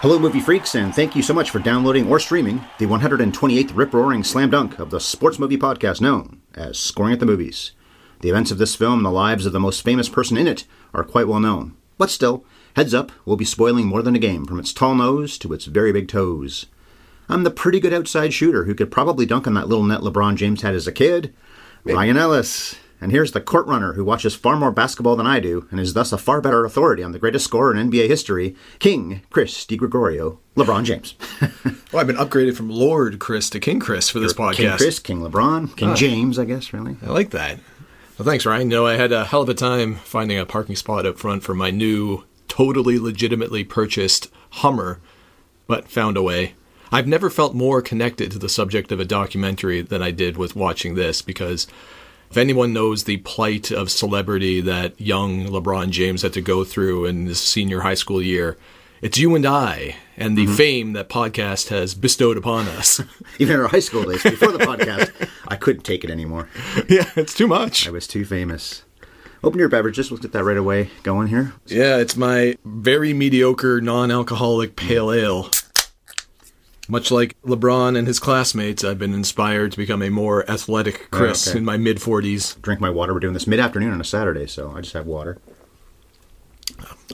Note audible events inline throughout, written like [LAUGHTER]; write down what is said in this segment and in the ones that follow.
Hello, movie freaks, and thank you so much for downloading or streaming the 128th rip roaring slam dunk of the sports movie podcast known as Scoring at the Movies. The events of this film and the lives of the most famous person in it are quite well known. But still, heads up, we'll be spoiling more than a game from its tall nose to its very big toes. I'm the pretty good outside shooter who could probably dunk on that little net LeBron James had as a kid, Ryan Ellis. And here's the court runner who watches far more basketball than I do and is thus a far better authority on the greatest scorer in NBA history, King Chris DiGregorio, LeBron James. [LAUGHS] Well, I've been upgraded from Lord Chris to King Chris for this podcast. King Chris, King LeBron, King Ah. James, I guess, really. I like that. Well, thanks, Ryan. No, I had a hell of a time finding a parking spot up front for my new, totally legitimately purchased Hummer, but found a way. I've never felt more connected to the subject of a documentary than I did with watching this because if anyone knows the plight of celebrity that young LeBron James had to go through in his senior high school year, it's you and I and the mm-hmm. fame that podcast has bestowed upon us. [LAUGHS] Even in our high school days, before the podcast, I couldn't take it anymore. [LAUGHS] yeah, it's too much. I was too famous. Open your beverages. We'll get that right away going here. Yeah, it's my very mediocre non-alcoholic pale mm. ale. Much like LeBron and his classmates, I've been inspired to become a more athletic oh, Chris okay. in my mid 40s. Drink my water. We're doing this mid afternoon on a Saturday, so I just have water.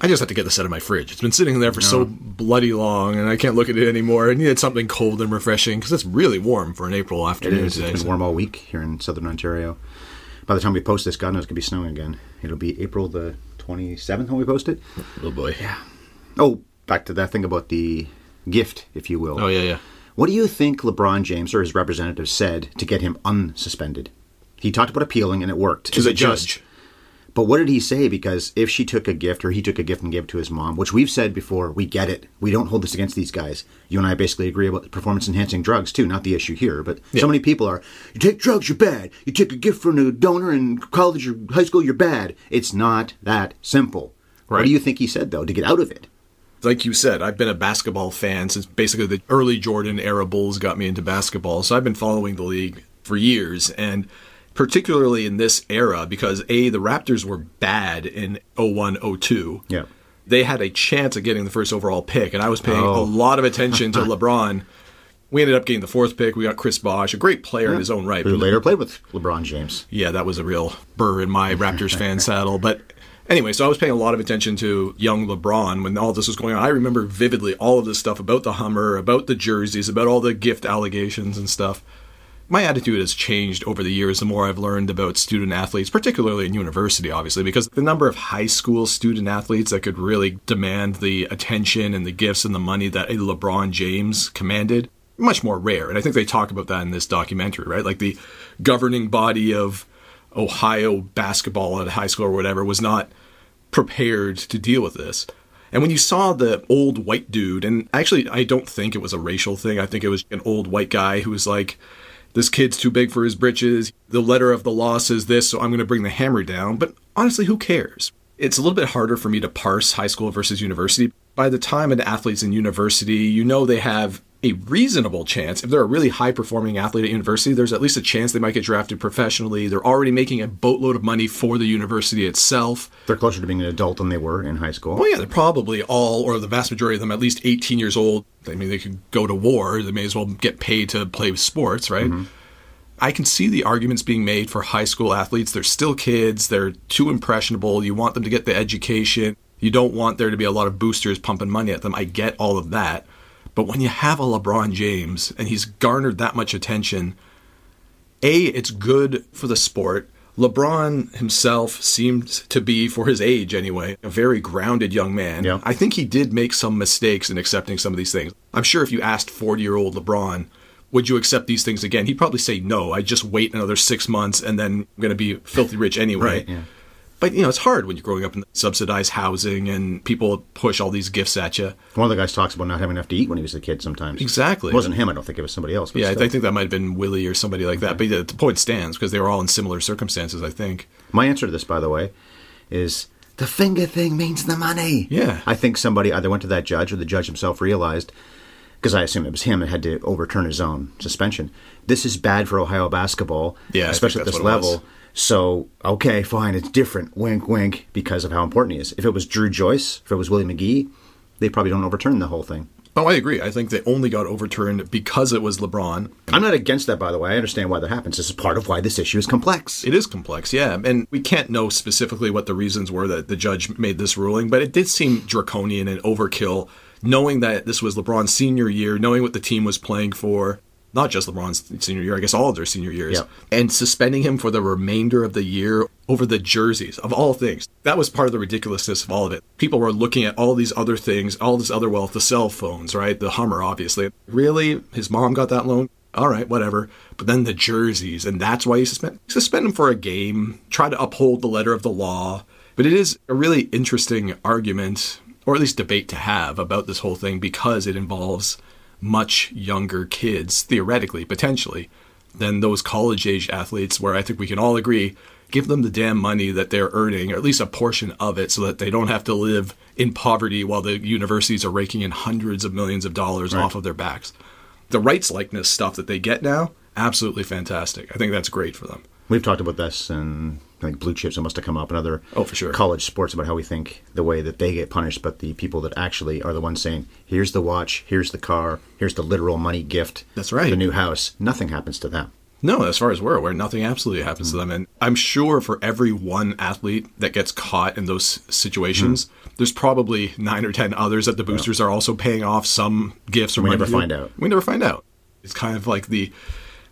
I just have to get this out of my fridge. It's been sitting there for so oh. bloody long, and I can't look at it anymore. I needed something cold and refreshing because it's really warm for an April afternoon is. today. It's been so- warm all week here in southern Ontario. By the time we post this, God knows it's going to be snowing again. It'll be April the 27th when we post it. Oh boy. Yeah. Oh, back to that thing about the gift, if you will. Oh yeah, yeah. What do you think LeBron James or his representatives said to get him unsuspended? He talked about appealing and it worked. To the just- judge. But what did he say? Because if she took a gift or he took a gift and gave it to his mom, which we've said before, we get it. We don't hold this against these guys. You and I basically agree about performance enhancing drugs too, not the issue here. But Yeah. so many people are, you take drugs, you're bad. You take a gift from a donor in college or high school, you're bad. It's not that simple. What do you think he said though to get out of it? Like you said, I've been a basketball fan since basically the early Jordan era Bulls got me into basketball. So I've been following the league for years, and particularly in this era, because A, the Raptors were bad in 01 02. Yeah. They had a chance at getting the first overall pick, and I was paying Oh. a lot of attention to [LAUGHS] LeBron. We ended up getting the fourth pick. We got Chris Bosh, a great player in his own right. Who later played with LeBron James. yeah, that was a real burr in my Raptors fan [LAUGHS] saddle. But anyway, so I was paying a lot of attention to young LeBron when all this was going on. I remember vividly all of this stuff about the Hummer, about the jerseys, about all the gift allegations and stuff. My attitude has changed over the years the more I've learned about student athletes, particularly in university, obviously, because the number of high school student athletes that could really demand the attention and the gifts and the money that a LeBron James commanded much more rare. And I think they talk about that in this documentary, right? Like the governing body of Ohio basketball at high school or whatever was not prepared to deal with this. And when you saw the old white dude, and actually, I don't think it was a racial thing. I think it was an old white guy who was like, this kid's too big for his britches. The letter of the law says this, so I'm going to bring the hammer down. But honestly, who cares? It's a little bit harder for me to parse high school versus university. By the time an athlete's in university, you know they have a reasonable chance. If they're a really high performing athlete at university, there's at least a chance they might get drafted professionally. They're already making a boatload of money for the university itself. They're closer to being an adult than they were in high school. Well, yeah, they're probably all, or the vast majority of them, at least 18 years old. I mean, they could go to war. They may as well get paid to play sports, right? Mm-hmm. I can see the arguments being made for high school athletes. They're still kids. They're too impressionable. You want them to get the education. You don't want there to be a lot of boosters pumping money at them. I get all of that. But when you have a LeBron James and he's garnered that much attention, A, it's good for the sport. LeBron himself seemed to be, for his age anyway, a very grounded young man. Yeah. I think he did make some mistakes in accepting some of these things. I'm sure if you asked 40 year old LeBron, would you accept these things again? He'd probably say no. I just wait another six months and then I'm going to be filthy rich anyway. Right, yeah. But you know, it's hard when you're growing up in subsidized housing and people push all these gifts at you. One of the guys talks about not having enough to eat when he was a kid. Sometimes Exactly. It wasn't him. I don't think it was somebody else. But Yeah, I still. I think that might have been Willie or somebody like that. But yeah, the point stands because they were all in similar circumstances. I think. My answer to this, by the way, is the finger thing means the money. Yeah. I think somebody either went to that judge or the judge himself realized, because I assume it was him that had to overturn his own suspension. This is bad for Ohio basketball, Yeah, especially at this level. So, okay, fine, it's different. Wink, wink, because of how important he is. If it was Dru Joyce, if it was Willie McGee, they probably don't overturn the whole thing. Oh, I agree. I think they only got overturned because it was LeBron. I'm not against that, by the way. I understand why that happens. This is part of why this issue is complex. It is complex, yeah. And we can't know specifically what the reasons were that the judge made this ruling, but it did seem draconian and overkill, knowing that this was LeBron's senior year, knowing what the team was playing for. Not just LeBron's senior year, I guess all of their senior years. Yep. And suspending him for the remainder of the year over the jerseys, of all things. That was part of the ridiculousness of all of it. People were looking at all these other things, all this other wealth, the cell phones, right? The Hummer, obviously. Really? His mom got that loan? all right, whatever. But then the jerseys, and that's why you suspend suspend him for a game. Try to uphold the letter of the law. But it is a really interesting argument, or at least debate to have about this whole thing because it involves much younger kids, theoretically, potentially, than those college age athletes. Where I think we can all agree, give them the damn money that they're earning, or at least a portion of it, so that they don't have to live in poverty while the universities are raking in hundreds of millions of dollars off of their backs the rights likeness stuff that they get now, absolutely fantastic. I think that's great for them. We've talked about this, and I think blue chips it must have come up in other Oh, for sure. college sports about how we think the way that they get punished, but the people that actually are the ones saying, "Here's the watch, here's the car, here's the literal money gift." That's right. The new house. Nothing happens to them. No, as far as we're aware, nothing absolutely happens to hmm. them. And I'm sure for every one athlete that gets caught in those situations, hmm. there's probably nine or ten others that the boosters are also paying off some gifts or We never find out. We never find out. It's kind of like the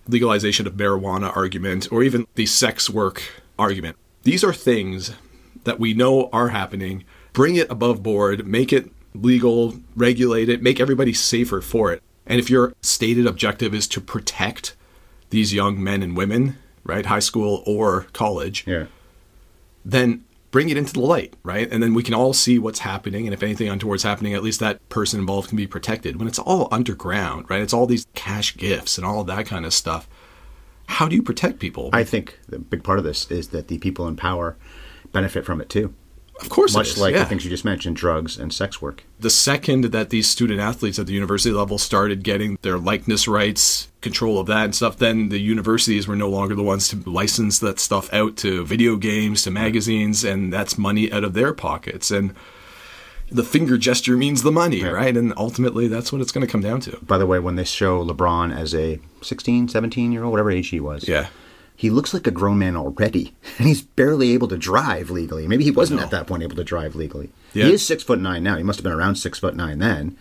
legalization of marijuana argument or even the sex work argument. These are things that we know are happening. Bring it above board, make it legal, regulate it, make everybody safer for it. And if your stated objective is to protect these young men and women, right, high school or college, Yeah. then bring it into the light, right? And then we can all see what's happening. And if anything untoward's happening, at least that person involved can be protected. When it's all underground, right? It's all these cash gifts and all that kind of stuff. How do you protect people? I think the big part of this is that the people in power benefit from it too. of course, Much like yeah. the things you just mentioned, drugs and sex work. the second that these student athletes at the university level started getting their likeness rights, control of that and stuff, then the universities were no longer the ones to license that stuff out to video games, to magazines, and that's money out of their pockets. And the finger gesture means the money, right? And ultimately, that's what it's going to come down to. By the way, when they show LeBron as a 16, 17 year old, whatever age he was, Yeah. he looks like a grown man already, [LAUGHS] and he's barely able to drive legally. Maybe he wasn't at that point able to drive legally. Yeah. He is six foot nine now. He must have been around six foot nine then.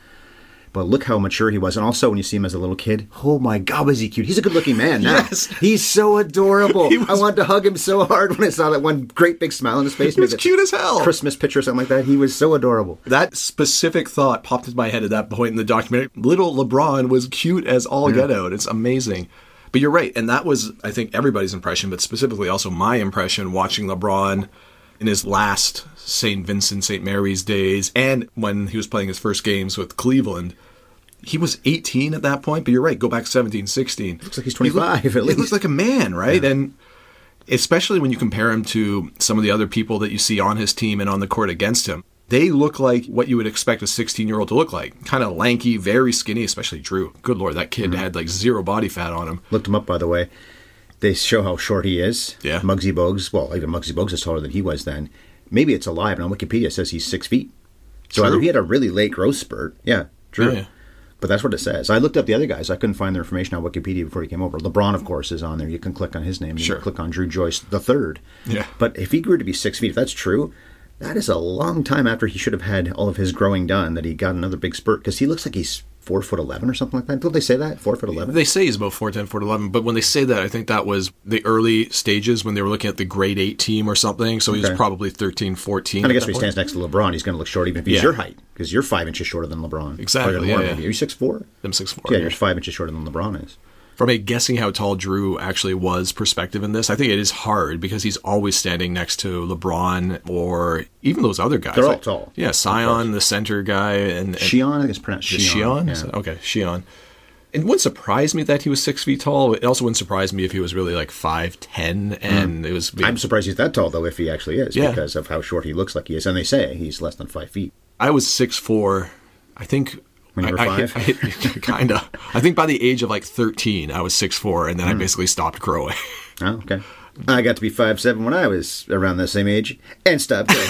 But look how mature he was, and also when you see him as a little kid, oh my God, was he cute? He's a good-looking man now. Yes. He's so adorable. [LAUGHS] Was- I wanted to hug him so hard when I saw that one great big smile on his face. He was cute as hell. Christmas picture or something like that. He was so adorable. That specific thought popped into my head at that point in the documentary. Little LeBron was cute as all get out. It's amazing. But you're right. And that was, I think, everybody's impression, but specifically also my impression watching LeBron in his last St. Vincent, St. Mary's days, and when he was playing his first games with Cleveland. He was 18 at that point, but you're right. Go back 17, 16. Looks like he's He looked- 25 at He least. looks like a man, right? And especially when you compare him to some of the other people that you see on his team and on the court against him. They look like what you would expect a 16 year old to look like. Kind of lanky, very skinny, especially Dru. Good lord, that kid Mm-hmm. had like zero body fat on him. Looked him up, by the way. They show how short he is. Yeah. Muggsy Bogues, well, even Muggsy Bogues is taller than he was then. Maybe it's a lie, but on Wikipedia it says he's six feet. So True. either he had a really late growth spurt. Yeah, true. Yeah, yeah. But that's what it says. I looked up the other guys. I couldn't find their information on Wikipedia before he came over. LeBron, of course, is on there. You can click on his name. You Sure. can click on Dru Joyce the third. Yeah. But if he grew to be six feet, if that's true, that is a long time after he should have had all of his growing done that he got another big spurt because he looks like he's four foot eleven or something like that. Don't they say that? Four foot eleven? They say he's about 4'10, 4'11, but when they say that, I think that was the early stages when they were looking at the grade 8 team or something. So he was Okay. probably 13, 14. And I guess if he stands next to LeBron, he's going to look short, even if he's Yeah. your height, because you're five inches shorter than LeBron. Exactly, yeah, maybe. yeah. Are you six four? I'm 6'4. Yeah, you're five inches shorter than LeBron is. From a guessing how tall Dru actually was perspective in this, I think it is hard because he's always standing next to LeBron or even those other guys. They're all Like- tall. Yeah, Sion, the center guy, and, and Shion, I think it's pronounced Shion. Shion? Yeah. Okay, Shion. It wouldn't surprise me that he was six feet tall. It also wouldn't surprise me if he was really like five ten, and it was. Mm. I'm surprised he's that tall, though, if he actually is, Yeah. because of how short he looks like he is. And they say he's less than five feet. I was six four. I think When you were I, hit- five? I hit, [LAUGHS] kinda. I think by the age of like thirteen, I was six four, and then Hmm. I basically stopped growing. Oh, okay. I got to be five seven when I was around that same age and stopped. growing.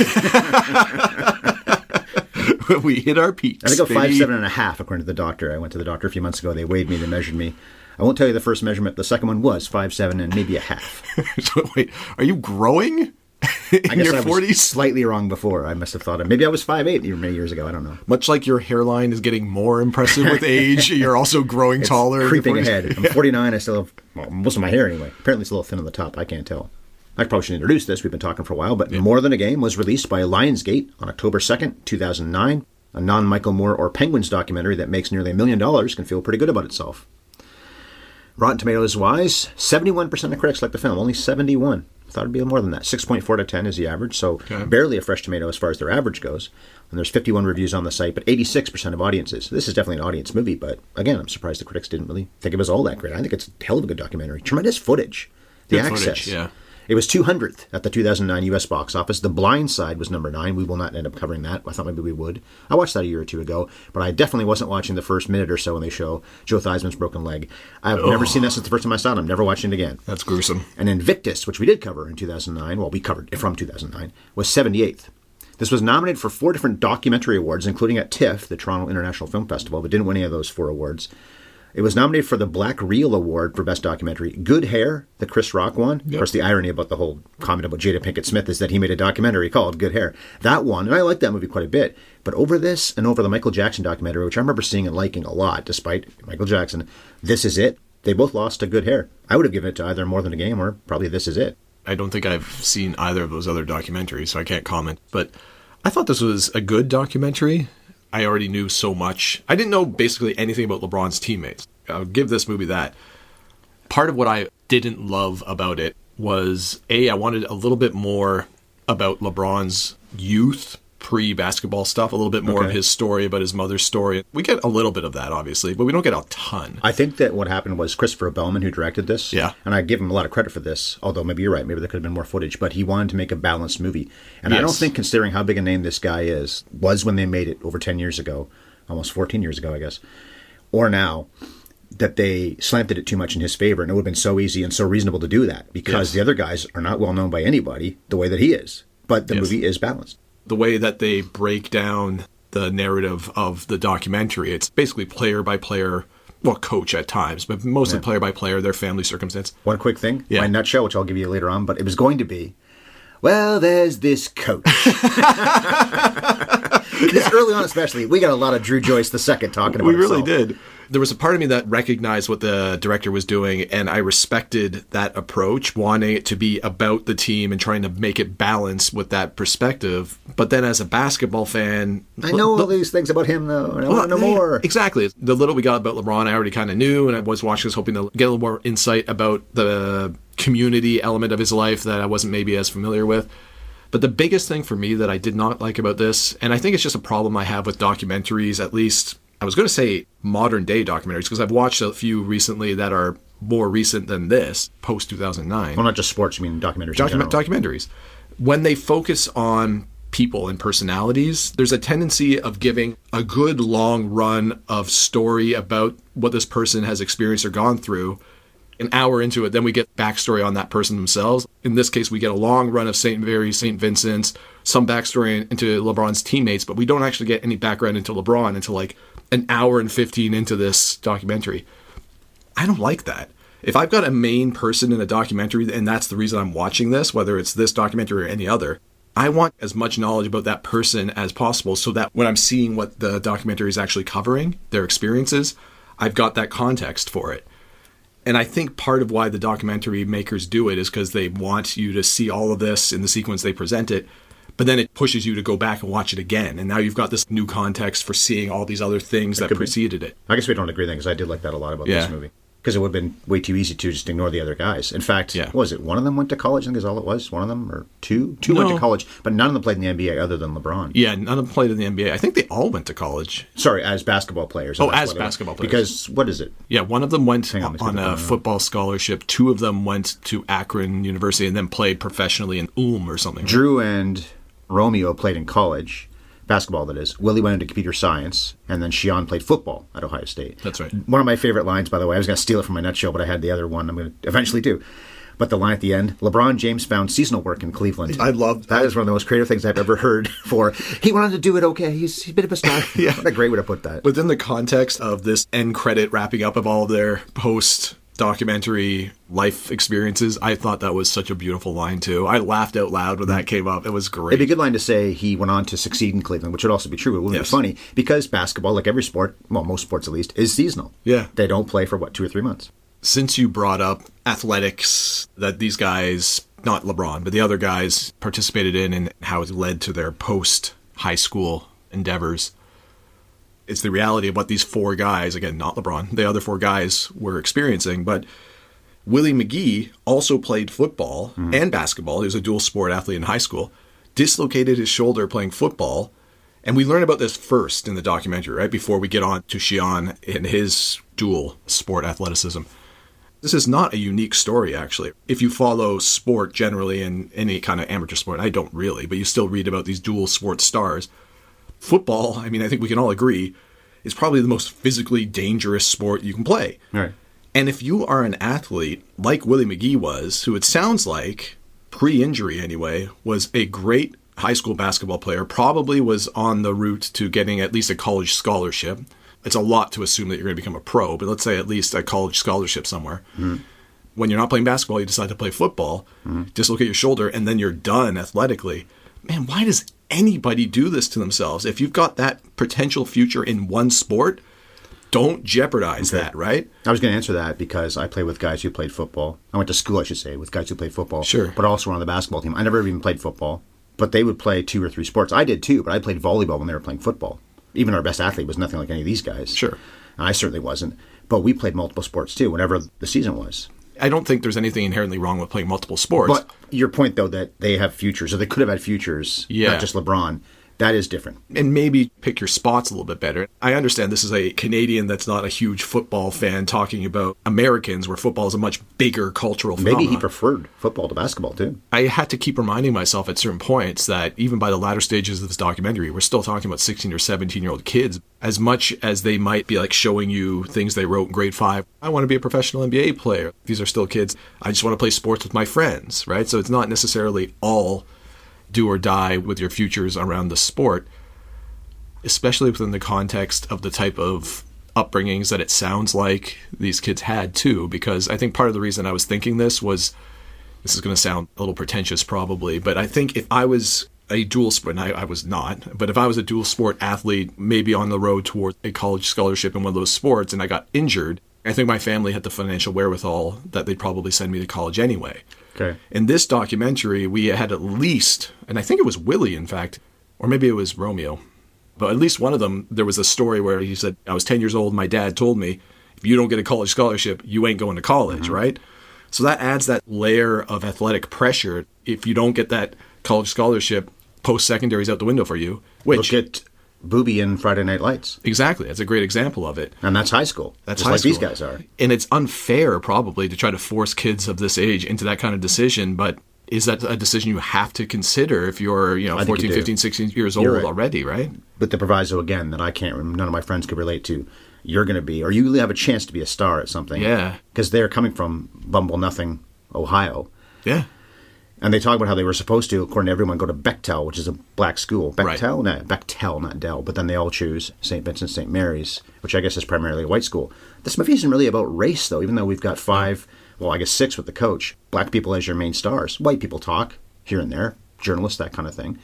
[LAUGHS] we hit our peaks. I think I'm five seven and a half, according to the doctor. I went to the doctor a few months ago. They weighed me, they measured me. I won't tell you the first measurement. The second one was five seven and maybe a half. [LAUGHS] So, Wait, are you growing in [LAUGHS] I guess I was forties? slightly wrong before. I must have thought it. maybe I was five eight many years ago. I don't know. Much like your hairline is getting more impressive with [LAUGHS] age, you're also growing taller. creeping ahead. I'm [LAUGHS] 49. I still have well, most of my hair anyway. Apparently, it's a little thin on the top. I can't tell. I probably should introduce this. We've been talking for a while, but More Than a Game was released by Lionsgate on October 2nd, 2009. A non Michael Moore or Penguins documentary that makes nearly a million dollars can feel pretty good about itself. Rotten Tomatoes wise, 71% of critics like the film, only 71. Thought it'd be more than that. 6.4 to 10 is the average, so Okay. barely a fresh tomato as far as their average goes. And there's 51 reviews on the site, but 86% of audiences. This is definitely an audience movie, but again, I'm surprised the critics didn't really think it was all that great. I think it's a hell of a good documentary. Tremendous footage. The Good access. footage, yeah. It was 200th at the 2009 U.S. box office. The Blind Side was number nine. We will not end up covering that. I thought maybe we would. I watched that a year or two ago, but I definitely wasn't watching the first minute or so when they show Joe Theismann's broken leg. I've never seen that since the first time I saw it. I'm never watching it again. That's gruesome. And Invictus, which we did cover in 2009, well, we covered it from 2009, was 78th. This was nominated for four different documentary awards, including at TIFF, the Toronto International Film Festival, but didn't win any of those four awards. It was nominated for the Black Reel Award for Best Documentary. Good Hair, the Chris Rock one. Of course, the irony about the whole comment about Jada Pinkett Smith is that he made a documentary called Good Hair. That one, and I like that movie quite a bit. But over this and over the Michael Jackson documentary, which I remember seeing and liking a lot, despite Michael Jackson, This Is It, they both lost to Good Hair. I would have given it to either More Than a Game or probably This Is It. I don't think I've seen either of those other documentaries, so I can't comment. But I thought this was a good documentary. I already knew so much. I didn't know basically anything about LeBron's teammates. I'll give this movie that. Part of what I didn't love about it was A, I wanted a little bit more about LeBron's youth, pre basketball stuff, a little bit more of his story about his mother's story. We get a little bit of that, obviously, but we don't get a ton. I think that what happened was Kristopher Belman, who directed this, Yeah. and I give him a lot of credit for this, although maybe you're right, maybe there could have been more footage, but he wanted to make a balanced movie. And I don't think, considering how big a name this guy is, was when they made it over 10 years ago, almost 14 years ago, I guess, or now, that they slanted it too much in his favor. And it would have been so easy and so reasonable to do that because Yes. the other guys are not well known by anybody the way that he is. But the Yes. movie is balanced. The way that they break down the narrative of the documentary. It's basically player by player, well, coach at times, but mostly Yeah. player by player, their family circumstance. One quick thing, Yeah. my nutshell, which I'll give you later on, but it was going to be, well, there's this coach. [LAUGHS] this early on, especially, we got a lot of Dru Joyce the second talking about. It. We really himself. did. There was a part of me that recognized what the director was doing, and I respected that approach, wanting it to be about the team and trying to make it balance with that perspective. But then, as a basketball fan, I know all these things about him, though, and I want to know yeah, more. Exactly. The little we got about LeBron, I already kind of knew, and I was watching this hoping to get a little more insight about the community element of his life that I wasn't maybe as familiar with. But the biggest thing for me that I did not like about this, and I think it's just a problem I have with documentaries, at least I was going to say modern day documentaries, because I've watched a few recently that are more recent than this, post 2009 Well, not just sports, I mean documentaries. in documentaries. When they focus on people and personalities there's a tendency of giving a good long run of story about what this person has experienced or gone through. An hour into it then we get backstory on that person themselves. In this case we get a long run of st mary's st vincent's some backstory into lebron's teammates but we don't actually get any background into lebron until like an hour and 15 into this documentary I don't like that. If I've got a main person in a documentary and that's the reason I'm watching this, whether it's this documentary or any other, I want as much knowledge about that person as possible so that when I'm seeing what the documentary is actually covering, their experiences, I've got that context for it. And I think part of why the documentary makers do it is because they want you to see all of this in the sequence they present it, but then it pushes you to go back and watch it again. And now you've got this new context for seeing all these other things that be. preceded it. I guess we don't agree then, because I did like that a lot about Yeah. this movie. because it would have been way too easy to just ignore the other guys. In fact, Yeah. what was it one of them went to college? I think is all it was. One of them or two? Two went to college, but none of them played in the NBA other than LeBron. Yeah, none of them played in the NBA. I think they all went to college. Sorry, as basketball players. Oh, as what it was. basketball players. Because what is it? Yeah, one of them went Hang on, on a the- uh, football scholarship. Two of them went to Akron University and then played professionally in Ulm or something. Dru and Romeo played in college, basketball that is. Willie went into computer science, and then Shion played football at Ohio State. That's right. One of my favorite lines, by the way. I was going to steal it from my nutshell, but I had the other one. I'm going to eventually do. But the line at the end: LeBron James found seasonal work in Cleveland. I love that. Is one of the most creative things I've ever heard. [LAUGHS] For he wanted to do it. Okay, he's, he's a bit of a star. [LAUGHS] Yeah. what a great way to put that. Within the context of this end credit wrapping up of all of their post documentary life experiences, I thought that was such a beautiful line too. I laughed out loud when that mm-hmm. came up. It was great. It'd be a good line to say he went on to succeed in Cleveland, which would also be true. It wouldn't Yes. be funny because basketball, like every sport, well, most sports at least, is seasonal. Yeah. They don't play for what, two or three months. Since you brought up athletics that these guys, not LeBron, but the other guys participated in and how it led to their post high school endeavors. It's the reality of what these four guys, again, not LeBron, the other four guys were experiencing. But Willie McGee also played football mm-hmm. and basketball. He was a dual sport athlete in high school, dislocated his shoulder playing football. And we learn about this first in the documentary, right? Before we get on to Shion and his dual sport athleticism. This is not a unique story, actually. If you follow sport generally in any kind of amateur sport, I don't really, but you still read about these dual sport stars. Football, I mean, I think we can all agree, is probably the most physically dangerous sport you can play. Right. And if you are an athlete like Willie McGee was, who it sounds like, pre injury anyway, was a great high school basketball player, probably was on the route to getting at least a college scholarship. It's a lot to assume that you're going to become a pro, but let's say at least a college scholarship somewhere. Mm-hmm. When you're not playing basketball, you decide to play football, mm-hmm. dislocate your shoulder, and then you're done athletically. Man, why does anybody do this to themselves? If you've got that potential future in one sport, don't jeopardize that, right? I was going to answer that because I play with guys who played football. I went to school, I should say, with guys who played football. Sure. But also on the basketball team. I never even played football, but they would play two or three sports. I did too, but I played volleyball when they were playing football. Even our best athlete was nothing like any of these guys. Sure. And I certainly wasn't. But we played multiple sports too, whenever the season was. I don't think there's anything inherently wrong with playing multiple sports. But your point, though, that they have futures, or they could have had futures, Yeah. not just LeBron, that is different. and maybe pick your spots a little bit better. I understand this is a Canadian that's not a huge football fan talking about Americans where football is a much bigger cultural thing. Maybe phenomenon. he preferred football to basketball too. I had to keep reminding myself at certain points that even by the latter stages of this documentary, we're still talking about 16 or 17 year old kids. As much as they might be like showing you things they wrote in grade five, I want to be a professional NBA player. These are still kids. I just want to play sports with my friends, right? So it's not necessarily all do or die with your futures around the sport, especially within the context of the type of upbringings that it sounds like these kids had too. Because I think part of the reason I was thinking this was this is going to sound a little pretentious probably, but I think if I was a dual sport, and I, I was not, but if I was a dual sport athlete, maybe on the road toward a college scholarship in one of those sports, and I got injured, I think my family had the financial wherewithal that they'd probably send me to college anyway. Okay. In this documentary, we had at least, and I think it was Willie, in fact, or maybe it was Romeo, but at least one of them, there was a story where he said, I was 10 years old, my dad told me, if you don't get a college scholarship, you ain't going to college, mm-hmm. right? So that adds that layer of athletic pressure. If you don't get that college scholarship, post secondary is out the window for you, which, Look at Boobie in Friday Night Lights, exactly, that's a great example of it. and that's high school. That's high like these guys are. And it's unfair, probably, to try to force kids of this age into that kind of decision. But is that a decision you have to consider if you're, you know, I think you 14, 15, 16 years old right. already, right? But the proviso again that I can't, none of my friends could relate to. You're going to be, or you have a chance to be a star at something. Yeah. Because they're coming from Bumble Nothing, Ohio. Yeah. And they talk about how they were supposed to, according to everyone, go to Bechtel, which is a black school. Right. Bechtel? No, Bechtel, not Dell. But then they all choose St. Vincent, St. Mary's, which I guess is primarily a white school. This movie isn't really about race, though, even though we've got five, well, I guess six with the coach. Black people as your main stars. White people talk here and there, journalists, that kind of thing.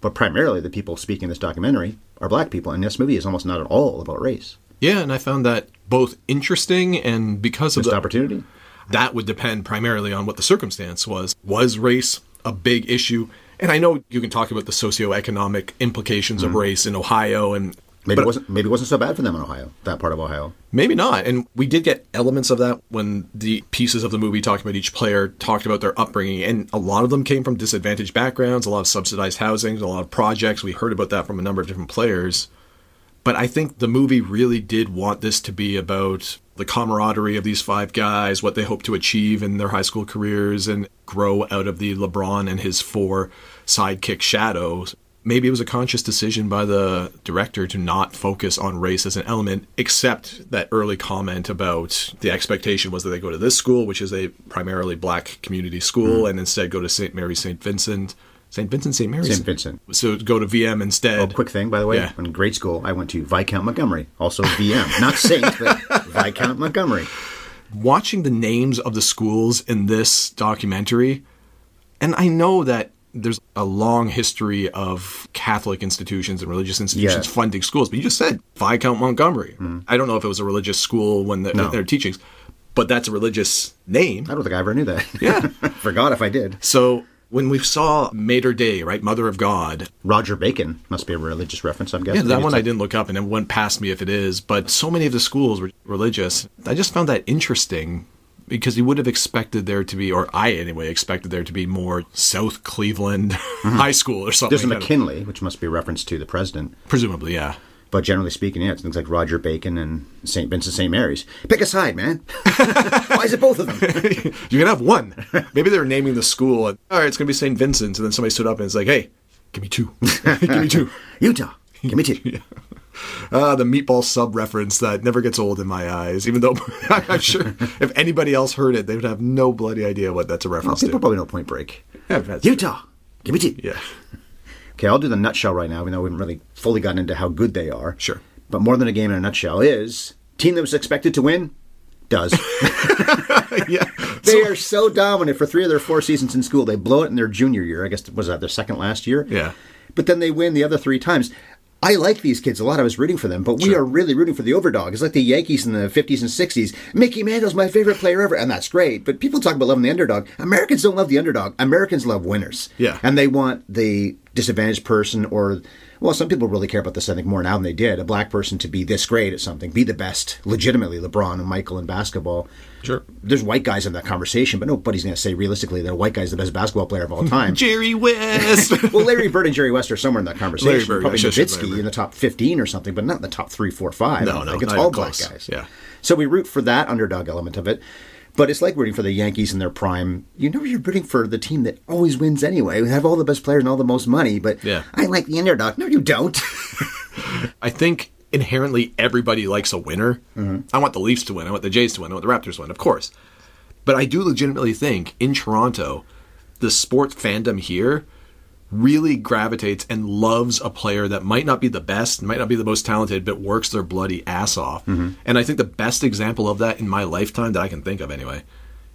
But primarily, the people speaking in this documentary are black people, and this movie is almost not at all about race. Yeah, and I found that both interesting and because of Missed the opportunity. That would depend primarily on what the circumstance was. Was race a big issue? And I know you can talk about the socioeconomic implications of mm-hmm. race in Ohio and Maybe But- it wasn't maybe it wasn't so bad for them in Ohio, that part of Ohio. Maybe not. And we did get elements of that when the pieces of the movie talking about each player talked about their upbringing. And a lot of them came from disadvantaged backgrounds, a lot of subsidized housing, a lot of projects. We heard about that from a number of different players. But I think the movie really did want this to be about the camaraderie of these five guys, what they hope to achieve in their high school careers, and grow out of the LeBron and his four sidekick shadows. Maybe it was a conscious decision by the director to not focus on race as an element, except that early comment about the expectation was that they go to this school, which is a primarily black community school, mm. and instead go to St. Mary St. Vincent. St. Vincent, St. Mary's? St. Vincent. So go to VM instead. Oh, quick thing, by the way. Yeah. In grade school, I went to Viscount Montgomery, also VM, not Saint, but [LAUGHS] Viscount Montgomery. watching the names of the schools in this documentary, and I know that there's a long history of Catholic institutions and religious institutions Yeah. funding schools, but you just said Viscount Montgomery. Mm-hmm. I don't know if it was a religious school when the, No. their teachings, but that's a religious name. I don't think I ever knew that. Yeah. [LAUGHS] Forgot if I did. So when we saw Mater Dei, right, Mother of God, Roger Bacon must be a religious reference, I'm guessing. yeah, that one I didn't look up and it went past me if it is, but so many of the schools were religious. I just found that interesting because you would have expected there to be, or I anyway expected there to be more South Cleveland [LAUGHS] mm-hmm. High School or something. There's a McKinley, which must be a reference to the president. Presumably, yeah. But generally speaking, yeah, it's things like Roger Bacon and St. Vincent St. Mary's. Pick a side, man. [LAUGHS] Why is it both of them? [LAUGHS] You can have one. Maybe they're naming the school. And, All right, it's going to be St. Vincent's. And then somebody stood up and it's like, hey, give me two. [LAUGHS] give me two. Utah. Give me two. Ah, the meatball sub reference that never gets old in my eyes, even though I'm sure if anybody else heard it, they would have no bloody idea what that's a Well, reference people to. probably know Point Break. Yeah, Utah. Give me two. Yeah. Okay, I'll do the nutshell right now, even though we haven't really fully gotten into how good they are. Sure. But more than a game in a nutshell is team that was expected to win does. [LAUGHS] [LAUGHS] yeah. they are so dominant for three of their four seasons in school. They blow it in their junior year. I guess was that their second last year. Yeah. But then they win the other three times. I like these kids a lot. I was rooting for them, but we Sure. are really rooting for the overdog. It's like the Yankees in the 50s and 60s. Mickey Mantle's my favorite player ever, and that's great. But people talk about loving the underdog. Americans don't love the underdog. Americans love winners. Yeah. And they want the disadvantaged person or, well, some people really care about this, I think, more now than they did. A black person to be this great at something, be the best, legitimately, LeBron and Michael in basketball. Sure. There's white guys in that conversation, but nobody's going to say realistically that a white guy's the best basketball player of all [LAUGHS] time. Jerry West. [LAUGHS] well, Larry Bird and Jerry West are somewhere in that conversation. Larry Bird, Probably I should say Larry Nowitzki in the top 15 or something, but not in the top three, four, five. No, no. It's all black close. guys. Yeah. So we root for that underdog element of it. But it's like rooting for the Yankees in their prime. You know, you're rooting for the team that always wins anyway. We have all the best players and all the most money, but Yeah. I like the underdog. No, you don't. [LAUGHS] I think inherently everybody likes a winner. Mm-hmm. I want the Leafs to win. I want the Jays to win. I want the Raptors to win, of course. But I do legitimately think in Toronto, the sports fandom here really gravitates and loves a player that might not be the best, might not be the most talented, but works their bloody ass off. Mm-hmm. And I think the best example of that in my lifetime that I can think of anyway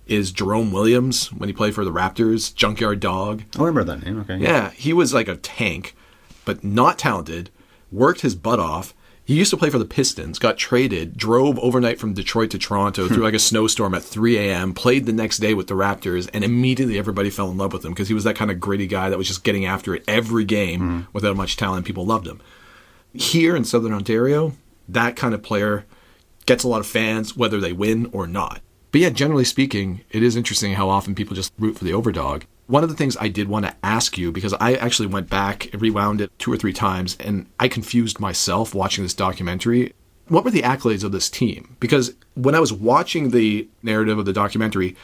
is Jerome Williams when he played for the Raptors, Junkyard Dog. I remember that name. Okay. Yeah, he was like a tank, but not talented. Worked his butt off. He used to play for the Pistons. Got traded. Drove overnight from Detroit to Toronto through hmm. like a snowstorm at 3 a.m. Played the next day with the Raptors, and immediately everybody fell in love with him because he was that kind of gritty guy that was just getting after it every game hmm. without much talent. People loved him. Here in Southern Ontario, that kind of player gets a lot of fans whether they win or not. But yeah, generally speaking, it is interesting how often people just root for the overdog. One of the things I did want to ask you, because I actually went back, and rewound it two or three times, and I confused myself watching this documentary. What were the accolades of this team? Because when I was watching the narrative of the documentary,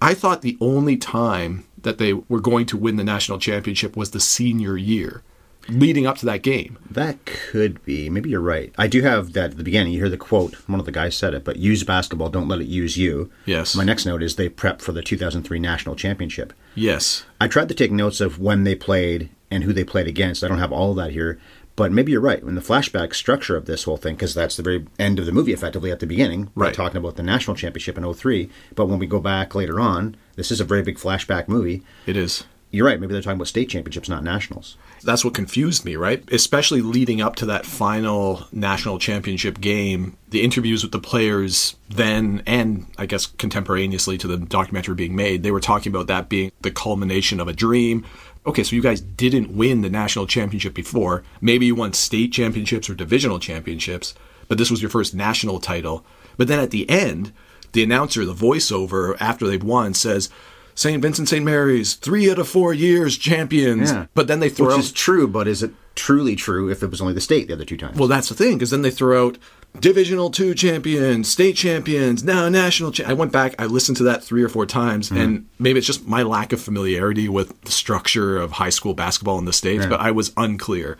I thought the only time that they were going to win the national championship was the senior year, leading up to that game. That could be. Maybe you're right. I do have that at the beginning. You hear the quote. One of the guys said it, but use basketball. Don't let it use you. Yes. My next note is they prep for the 2003 national championship. Yes. I tried to take notes of when they played and who they played against. I don't have all of that here, but maybe you're right. In the flashback structure of this whole thing, because that's the very end of the movie, effectively at the beginning, Right. talking about the national championship in 03. But when we go back later on, this is a very big flashback movie. It is. You're right. Maybe they're talking about state championships, not nationals. that's what confused me, right? Especially leading up to that final national championship game, the interviews with the players then and I guess contemporaneously to the documentary being made, they were talking about that being the culmination of a dream. okay, so you guys didn't win the national championship before. Maybe you won state championships or divisional championships, but this was your first national title. But then at the end, the announcer, the voiceover after they've won says, St. Vincent St. Mary's, three out of four years champions. Yeah. But then they throw Which out is true, but is it truly true if it was only the state the other two times? Well, that's the thing, because then they throw out divisional two champions, state champions, now national. Cha- I went back, I listened to that three or four times, mm-hmm. and maybe it's just my lack of familiarity with the structure of high school basketball in the states, but I was unclear.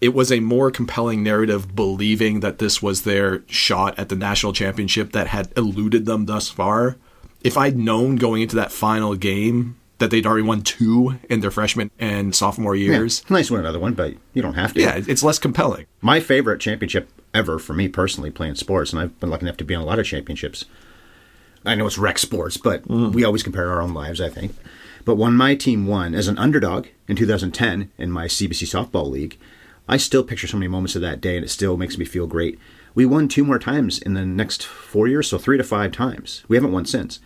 It was a more compelling narrative, believing that this was their shot at the national championship that had eluded them thus far. If I'd known going into that final game that they'd already won two in their freshman and sophomore years, it's nice to win another one, but you don't have to. yeah, it's less compelling. My favorite championship ever for me personally playing sports, and I've been lucky enough to be on a lot of championships. I know it's rec sports, but mm. we always compare our own lives, I think. But when my team won as an underdog in 2010 in my CBC softball league, I still picture so many moments of that day, and it still makes me feel great. We won two more times in the next four years, so three to five times. We haven't won since.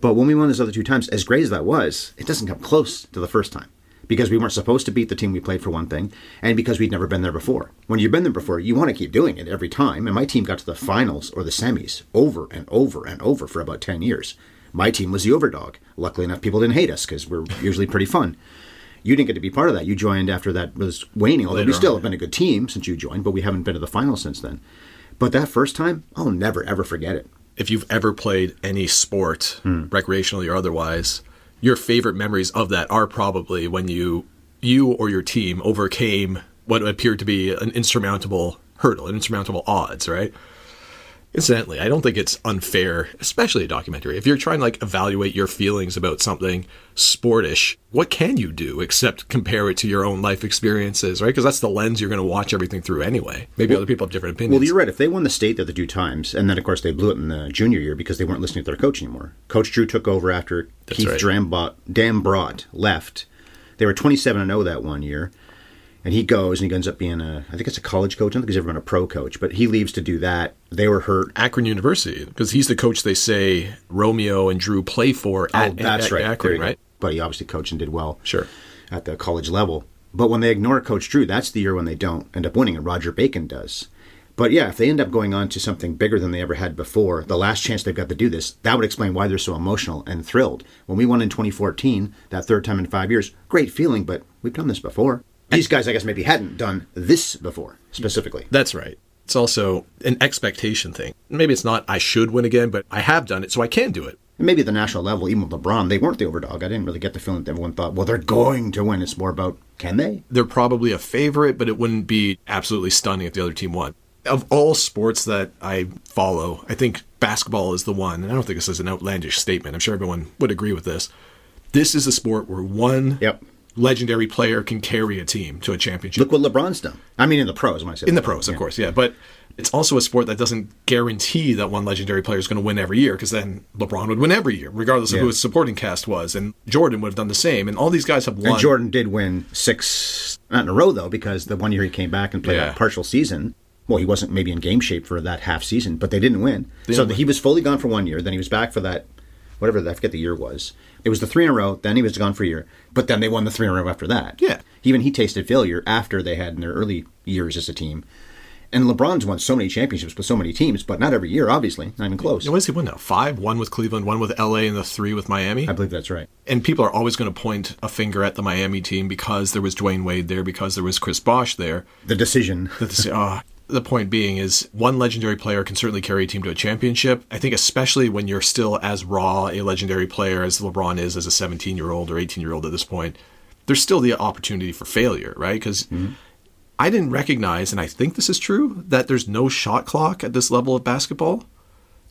But when we won those other two times, as great as that was, it doesn't come close to the first time because we weren't supposed to beat the team we played for one thing, and because we'd never been there before. When you've been there before, you want to keep doing it every time. And my team got to the finals or the semis over and over and over for about 10 years. My team was the overdog. Luckily enough, people didn't hate us because we're usually pretty fun. You didn't get to be part of that. You joined after that was waning, although Later we still on. have been a good team since you joined, but we haven't been to the finals since then. But that first time, I'll never, ever forget it. If you've ever played any sport, hmm. recreationally or otherwise, your favorite memories of that are probably when you you or your team overcame what appeared to be an insurmountable hurdle, an insurmountable odds, right? Incidentally, I don't think it's unfair, especially a documentary. If you're trying to like evaluate your feelings about something sportish, what can you do except compare it to your own life experiences, right? Because that's the lens you're going to watch everything through anyway. Maybe other people have different opinions. Well, you're right. If they won the state the other two times, and then of course they blew it in the junior year because they weren't listening to their coach anymore. Coach Dru took over after That's Keith right. Dambrot, left. They were 27 and 0 that one year, and he goes and he ends up being a I think it's a college coach. I don't think he's ever been a pro coach, but he leaves to do that. They were hurt. Akron University because he's the coach they say Romeo and Dru play for. Oh, that's at right. Akron, right? But he obviously coached and did well. Sure. At the college level. But when they ignore Coach Dru, that's the year when they don't end up winning, and Roger Bacon does. But yeah, if they end up going on to something bigger than they ever had before, the last chance they've got to do this, that would explain why they're so emotional and thrilled. When we won in 2014, that third time in five years, great feeling, but we've done this before. These guys, I guess, maybe hadn't done this before, specifically. That's right. It's also an expectation thing. Maybe it's not I should win again, but I have done it, so I can do it. And maybe at the national level, even with LeBron, they weren't the overdog. I didn't really get the feeling that everyone thought, well, they're going to win. It's more about, can they? They're probably a favorite, but it wouldn't be absolutely stunning if the other team won. Of all sports that I follow, I think basketball is the one, and I don't think this is an outlandish statement. I'm sure everyone would agree with this. This is a sport where one Yep. Legendary player can carry a team to a championship. Look what LeBron's done. I mean, in the pros, when I say in the pros, of yeah. course, yeah. But it's also a sport that doesn't guarantee that one legendary player is going to win every year, because then LeBron would win every year, regardless of Yeah. who his supporting cast was, and Jordan would have done the same. And all these guys have won. And Jordan did win six, not in a row though, because the one year he came back and played Yeah. a partial season. Well, he wasn't maybe in game shape for that half season, but they didn't win. They so didn't win. he was fully gone for one year. Then he was back for that, whatever I forget the year was. It was the three in a row. Then he was gone for a year, but then they won the three in a row after that. Yeah. Even he tasted failure after they had in their early years as a team. And LeBron's won so many championships with so many teams, but not every year, obviously, not even close. what does he win now? Five? One with Cleveland, one with LA, and the three with Miami? I believe that's right. and people are always going to point a finger at the Miami team because there was Dwyane Wade there, because there was Chris Bosh there. The decision. That the, uh, [LAUGHS] the point being is one legendary player can certainly carry a team to a championship. I think especially when you're still as raw a legendary player as LeBron is as a 17 year old or 18 year old at this point, there's still the opportunity for failure, right? Because mm-hmm. I didn't recognize, and I think this is true, that there's no shot clock at this level of basketball.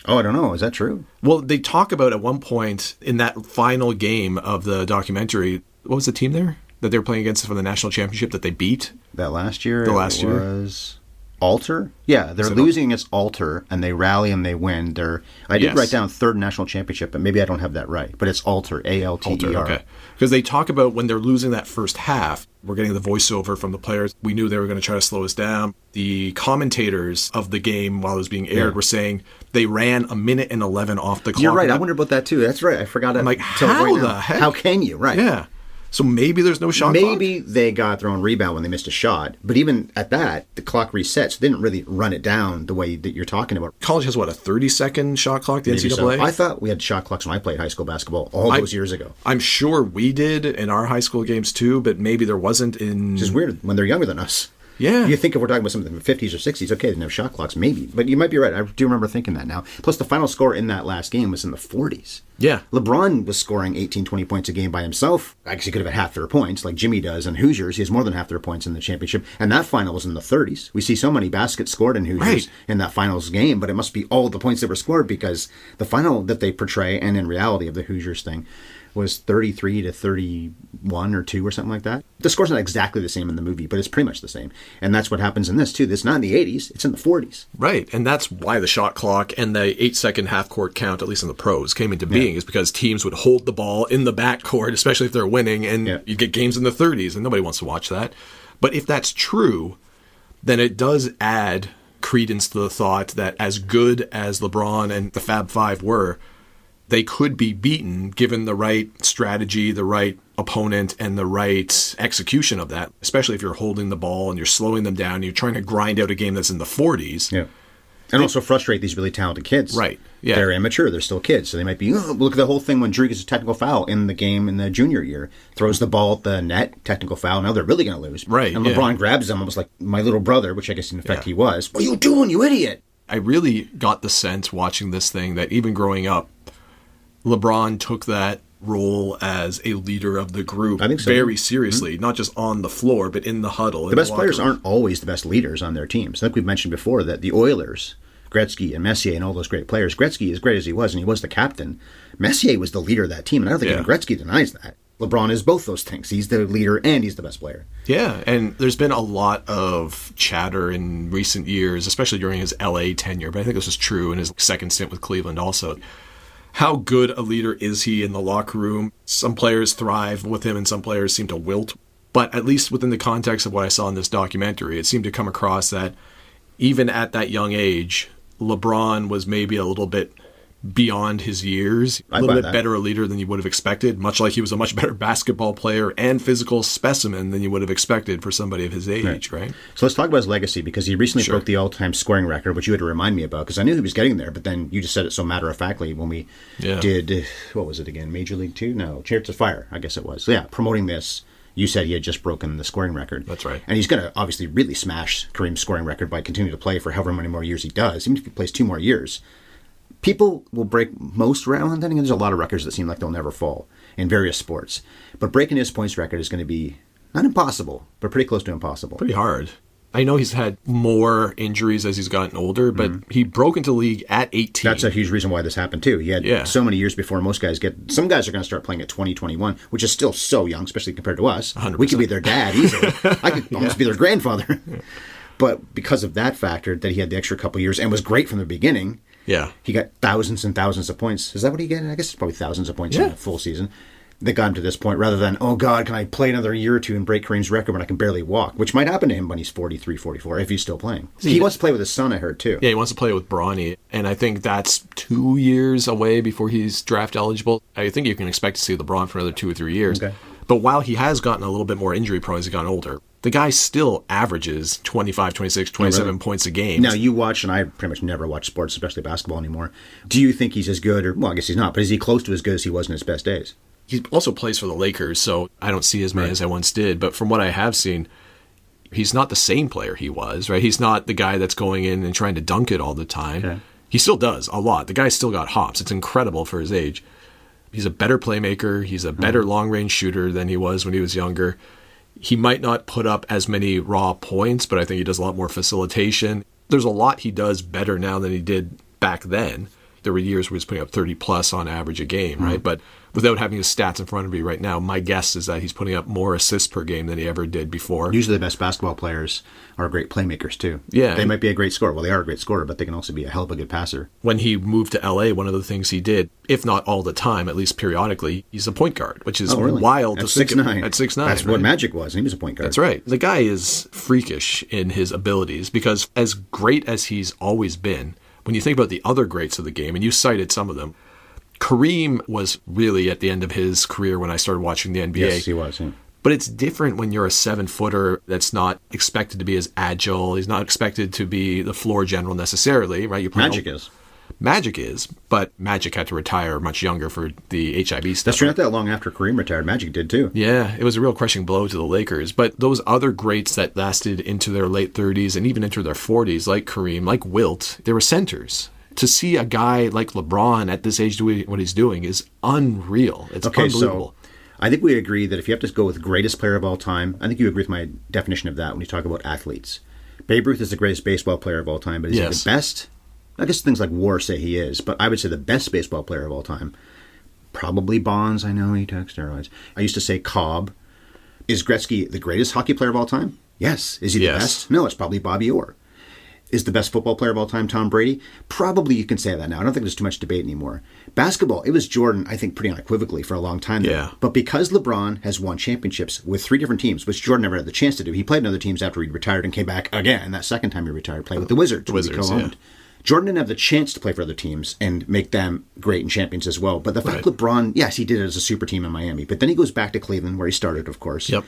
Oh, I don't know. Is that true? Well, they talk about at one point in that final game of the documentary, what was the team there that they were playing against for the national championship that they beat? That last year, The last year? was Alter. Yeah, they're losing against Alter, and they rally and they win. They're I did Yes. write down third national championship, but maybe I don't have that right. But it's Alter, A L T E R. Okay. Because they talk about when they're losing that first half, we're getting the voiceover from the players. We knew they were going to try to slow us down. The commentators of the game while it was being aired were saying they ran a minute and 11 off the clock. You're right. I wonder about that too. That's right. I forgot. I'm like, how the heck? How can you? Right. Yeah. So maybe there's no shot Maybe clock? they got their own rebound when they missed a shot, but even at that, the clock resets. They didn't really run it down the way that you're talking about. College has what a 30 second shot clock. The Maybe so. NCAA. I thought we had shot clocks when I played high school basketball all I- those years ago. I'm sure we did in our high school games too, but maybe there wasn't in. Which is weird when they're younger than us. Yeah. You think if we're talking about something in the 50s or 60s, okay, they didn't have shot clocks, maybe. But you might be right. I do remember thinking that now. Plus, the final score in that last game was in the 40s. Yeah. LeBron was scoring 18, 20 points a game by himself. I guess he could have had half their points, like Jimmy does. And Hoosiers, he has more than half their points in the championship. And that final was in the 30s. We see so many baskets scored in Hoosiers Right. in that finals game, but it must be all the points that were scored because the final that they portray, and in reality of the Hoosiers thing, was 33 to 31 or 2 or something like that. The score's not exactly the same in the movie, but it's pretty much the same. And that's what happens in this, too. It's not in the 80s, it's in the 40s. Right, and that's why the shot clock and the eight second half court count, at least in the pros, came into being, is because teams would hold the ball in the back court, especially if they're winning, and Yeah. you get games in the 30s, and nobody wants to watch that. But if that's true, then it does add credence to the thought that as good as LeBron and the Fab Five were, they could be beaten given the right strategy, the right opponent, and the right execution of that, especially if you're holding the ball and you're slowing them down, and you're trying to grind out a game that's in the 40s. Yeah. And also frustrate these really talented kids. Right, yeah. They're immature. They're still kids. So they might be, "Oh, look at the whole thing when Dru gets a technical foul in the game in the junior year. Throws the ball at the net, technical foul. Now they're really going to lose. Right, And yeah. LeBron grabs them almost like my little brother, which I guess in effect Yeah. he was. What are you doing, you idiot? I really got the sense watching this thing that even growing up, LeBron took that role as a leader of the group I think so. very seriously, mm-hmm. not just on the floor, but in the huddle. The best players aren't always the best leaders on their teams. I think we've mentioned before that the Oilers, Gretzky and Messier and all those great players, Gretzky, as great as he was, and he was the captain, Messier was the leader of that team, and I don't think Yeah. even Gretzky denies that. LeBron is both those things. He's the leader and he's the best player. Yeah, and there's been a lot of chatter in recent years, especially during his LA tenure, but I think this is true in his second stint with Cleveland also. How good a leader is he in the locker room? Some players thrive with him and some players seem to wilt. But at least within the context of what I saw in this documentary, it seemed to come across that even at that young age, LeBron was maybe a little bit beyond his years, a little bit that. better a leader than you would have expected, much like he was a much better [LAUGHS] basketball player and physical specimen than you would have expected for somebody of his age, right? So let's talk about his legacy because he recently Sure. broke the all-time scoring record, which you had to remind me about because I knew he was getting there, but then you just said it so matter-of-factly when we Yeah. did what was it again? Major League Two? No, Chariots of Fire, I guess it was. Yeah, promoting this. You said he had just broken the scoring record. That's right. And he's going to obviously really smash Kareem's scoring record by continuing to play for however many more years he does. Even if he plays two more years, people will break most records. And then there's a lot of records that seem like they'll never fall in various sports. But breaking his points record is going to be not impossible, but pretty close to impossible. Pretty hard. I know he's had more injuries as he's gotten older, but he broke into the league at 18. Mm-hmm. That's a huge reason why this happened too. He had Yeah. so many years before most guys get. Some guys are going to start playing at 20, 21, which is still so young, especially compared to us. 100%. We could be their dad easily. [LAUGHS] I could almost be their grandfather. But because of that factor, that he had the extra couple years and was great from the beginning, yeah. he got thousands and thousands of points. Is that what he got? I guess it's probably thousands of points in a full season. That got him to this point rather than, oh God, can I play another year or two and break Kareem's record when I can barely walk? Which might happen to him when he's 43, 44, if he's still playing. He wants to play with his son, I heard too. Yeah, he wants to play with Bronny, and I think that's two years away before he's draft eligible. I think you can expect to see LeBron for another two or three years. Okay. But while he has gotten a little bit more injury prone as he's gotten older, the guy still averages 25, 26, 27 points a game. Now you watch, and I pretty much never watch sports, especially basketball anymore. Do you think he's as good, or well, I guess he's not, but is he close to as good as he was in his best days? he also plays for the Lakers, so I don't see as many Right. as I once did. But from what I have seen, he's not the same player he was, right? He's not the guy that's going in and trying to dunk it all the time. Okay. He still does a lot. The guy's still got hops. It's incredible for his age. He's a better playmaker. He's a better mm-hmm. long range shooter than he was when he was younger. He might not put up as many raw points, but I think he does a lot more facilitation. There's a lot he does better now than he did back then. There were years where he was putting up 30 plus on average a game, hmm. right? But without having his stats in front of me right now, my guess is that he's putting up more assists per game than he ever did before. Usually, the best basketball players are great playmakers too. Yeah. they might be a great scorer. Well, they are a great scorer, but they can also be a hell of a good passer. when he moved to LA, one of the things he did, if not all the time, at least periodically, he's a point guard, which is oh, wild Oh, At to think six nine. At six nine, that's what Magic was. and He was a point guard. That's right. The guy is freakish in his abilities because, as great as he's always been, when you think about the other greats of the game, and you cited some of them, Kareem was really at the end of his career when I started watching the NBA. Yes, he was. Yeah. But it's different when you're a seven footer that's not expected to be as agile. He's not expected to be the floor general necessarily, right? You're playing Magic is. Magic is, but Magic had to retire much younger for the HIV stuff. That's true. Not that long after Kareem retired, Magic did too. Yeah, it was a real crushing blow to the Lakers. But those other greats that lasted into their late 30s and even into their 40s, like Kareem, like Wilt, they were centers. To see a guy like LeBron at this age doing what he's doing is unreal. It's Okay, unbelievable. so I think we agree that if you have to go with greatest player of all time, I think you agree with my definition of that when you talk about athletes. Babe Ruth is the greatest baseball player of all time, but is Yes. he the best? I guess things like WAR say he is, but I would say the best baseball player of all time. Probably Bonds. I know he took steroids. I used to say Cobb. Is Gretzky the greatest hockey player of all time? Yes. Is he the Yes. best? No, it's probably Bobby Orr. Is the best football player of all time Tom Brady? Probably you can say that now. I don't think there's too much debate anymore. Basketball, it was Jordan, I think, pretty unequivocally for a long time. there. Yeah. But because LeBron has won championships with three different teams, which Jordan never had the chance to do, he played in other teams after he retired and came back again. That second time he retired, played with the Wizards. Wizards, co-owned. Jordan didn't have the chance to play for other teams and make them great and champions as well. But the fact Right. LeBron, yes, he did it as a super team in Miami, but then he goes back to Cleveland where he started, of course. Yep.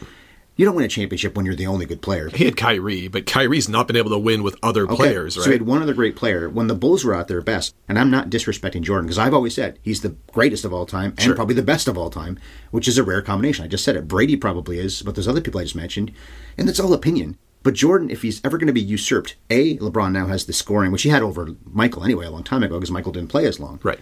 You don't win a championship when you're the only good player. He had Kyrie, but Kyrie's not been able to win with other Okay, players, right? So he had one other great player. When the Bulls were at their best, and I'm not disrespecting Jordan because I've always said he's the greatest of all time and Sure. probably the best of all time, which is a rare combination. I just said it. Brady probably is, but there's other people I just mentioned, and it's all opinion. But Jordan, if he's ever going to be usurped, A, LeBron now has the scoring, which he had over Michael anyway a long time ago because Michael didn't play as long. right.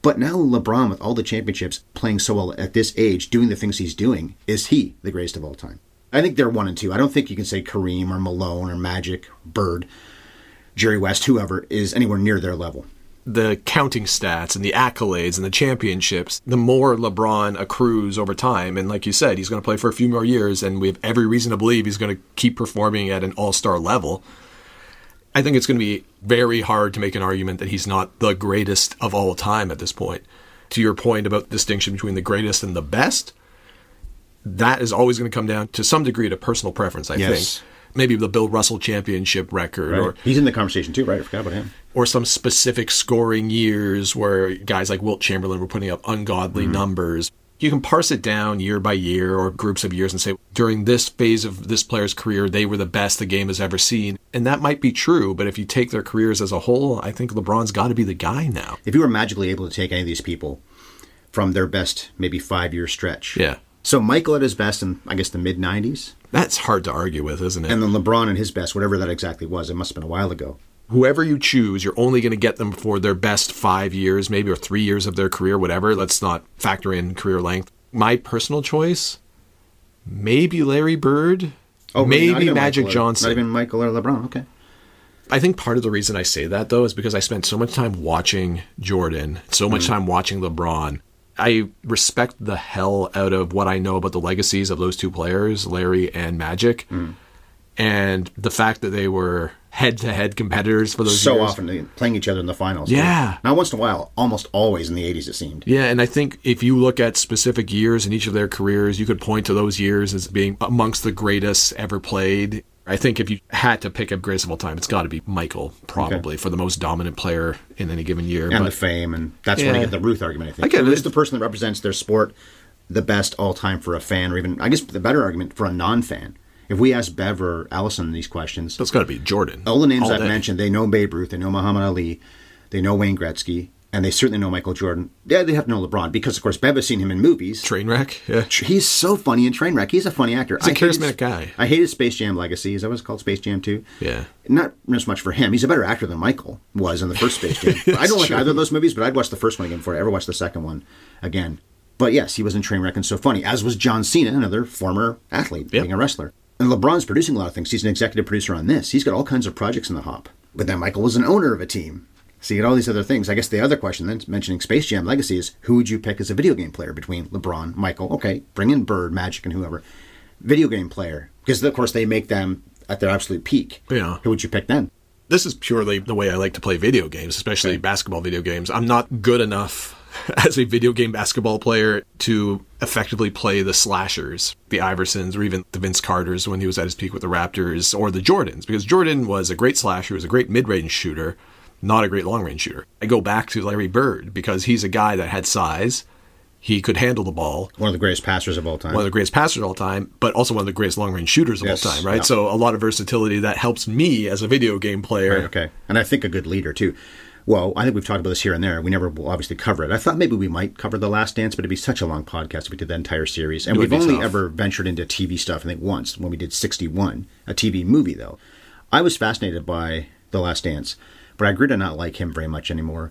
But now LeBron, with all the championships, playing so well at this age, doing the things he's doing, is he the greatest of all time? I think they're one and two. I don't think you can say Kareem or Malone or Magic, Bird, Jerry West, whoever is anywhere near their level. the counting stats and the accolades and the championships, the more LeBron accrues over time. And like you said, he's going to play for a few more years, and we have every reason to believe he's going to keep performing at an all star level. I think it's going to be very hard to make an argument that he's not the greatest of all time at this point. To your point about the distinction between the greatest and the best, that is always going to come down to some degree to personal preference, I Yes. think. Maybe the Bill Russell championship record or He's in the conversation too, right? I forgot about him. or some specific scoring years where guys like Wilt Chamberlain were putting up ungodly Mm-hmm. numbers. You can parse it down year by year or groups of years and say, during this phase of this player's career, they were the best the game has ever seen. And that might be true, but if you take their careers as a whole, I think LeBron's got to be the guy now. If you were magically able to take any of these people from their best, maybe five year stretch. Yeah. So Michael at his best in, I guess, the mid 90s, That's hard to argue with, isn't it? and then LeBron at his best, whatever that exactly was. It must have been a while ago. whoever you choose, you're only going to get them for their best five years, maybe, or three years of their career, whatever. Let's not factor in career length. My personal choice, maybe Larry Bird, Oh, maybe Magic Michael or- Johnson. Not even Michael or LeBron. Okay. I think part of the reason I say that though is because I spent so much time watching Jordan, so much mm. time watching LeBron. I respect the hell out of what I know about the legacies of those two players, Larry and Magic, mm. and the fact that they were head-to-head competitors for those so years. often playing each other in the finals. Yeah. Now, once in a while, almost always in the 80s, it seemed. Yeah, and I think if you look at specific years in each of their careers, you could point to those years as being amongst the greatest ever played. I think if you had to pick a greatest of all time, it's got to be Michael, probably for the most dominant player in any given year. And but the fame, and that's when I get the Ruth argument, I think. I get. Who's the person that represents their sport the best all time for a fan, or even, I guess, the better argument for a non fan? If we ask Bev or Allison these questions, that's got to be Jordan. all the names I've day. mentioned, they know Babe Ruth, they know Muhammad Ali, they know Wayne Gretzky, and they certainly know Michael Jordan. Yeah, they have to know LeBron because, of course, Bev has seen him in movies. Trainwreck. Yeah. He's so funny in Trainwreck. He's a funny actor. He's a charismatic guy. I hated Space Jam Legacy. Is that what it's called? Space Jam 2? Yeah. Not as much for him. He's a better actor than Michael was in the first Space Jam. [LAUGHS] I don't like true. either of those movies, but I'd watch the first one again before I ever watched the second one again. But yes, he was in Trainwreck and so funny, as was John Cena, another former athlete, Yep. being a wrestler. And LeBron's producing a lot of things. He's an executive producer on this. He's got all kinds of projects in the hop. But then Michael was an owner of a team. So you get all these other things. I guess the other question then, mentioning Space Jam Legacy, is who would you pick as a video game player between LeBron, Michael? Okay, bring in Bird, Magic, and whoever. Video game player. Because, of course, they make them at their absolute peak. Yeah. Who would you pick then? This is purely the way I like to play video games, especially basketball video games. I'm not good enough [LAUGHS] as a video game basketball player to effectively play the slashers, the Iversons, or even the Vince Carters when he was at his peak with the Raptors, or the Jordans, because Jordan was a great slasher, he was a great mid range shooter, not a great long range shooter. I go back to Larry Bird because he's a guy that had size. He could handle the ball. One of the greatest passers of all time. One of the greatest passers of all time, but also one of the greatest long range shooters of Yes, all time, right? yeah. So a lot of versatility that helps me as a video game player. Right, okay. And I think a good leader, too. Well, I think we've talked about this here and there. We never will obviously cover it. I thought maybe we might cover The Last Dance, but it'd be such a long podcast if we did the entire series. And we've only tough. ever ventured into TV stuff, I think, once when we did 61, a TV movie, though. I was fascinated by The Last Dance, but I grew to not like him very much anymore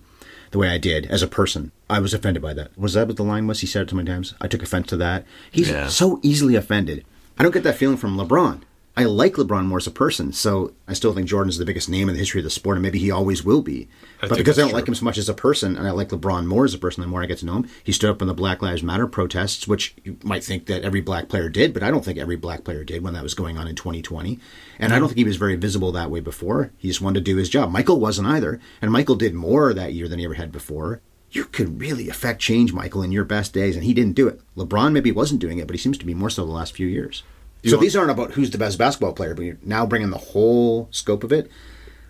the way I did as a person. I was offended by that. Was that what the line was? He said it so many times. I took offense to that. He's Yeah. so easily offended. I don't get that feeling from LeBron. I like LeBron more as a person, so I still think Jordan's the biggest name in the history of the sport, and maybe he always will be. I but because I don't like him so much as a person, and I like LeBron more as a person, the more I get to know him, he stood up in the Black Lives Matter protests, which you might think that every black player did, but I don't think every black player did when that was going on in 2020. And I don't think he was very visible that way before. He just wanted to do his job. Michael wasn't either, and Michael did more that year than he ever had before. You could really affect change, Michael, in your best days, and he didn't do it. LeBron maybe wasn't doing it, but he seems to be more so the last few years. So know- these aren't about who's the best basketball player, but you're now bringing the whole scope of it.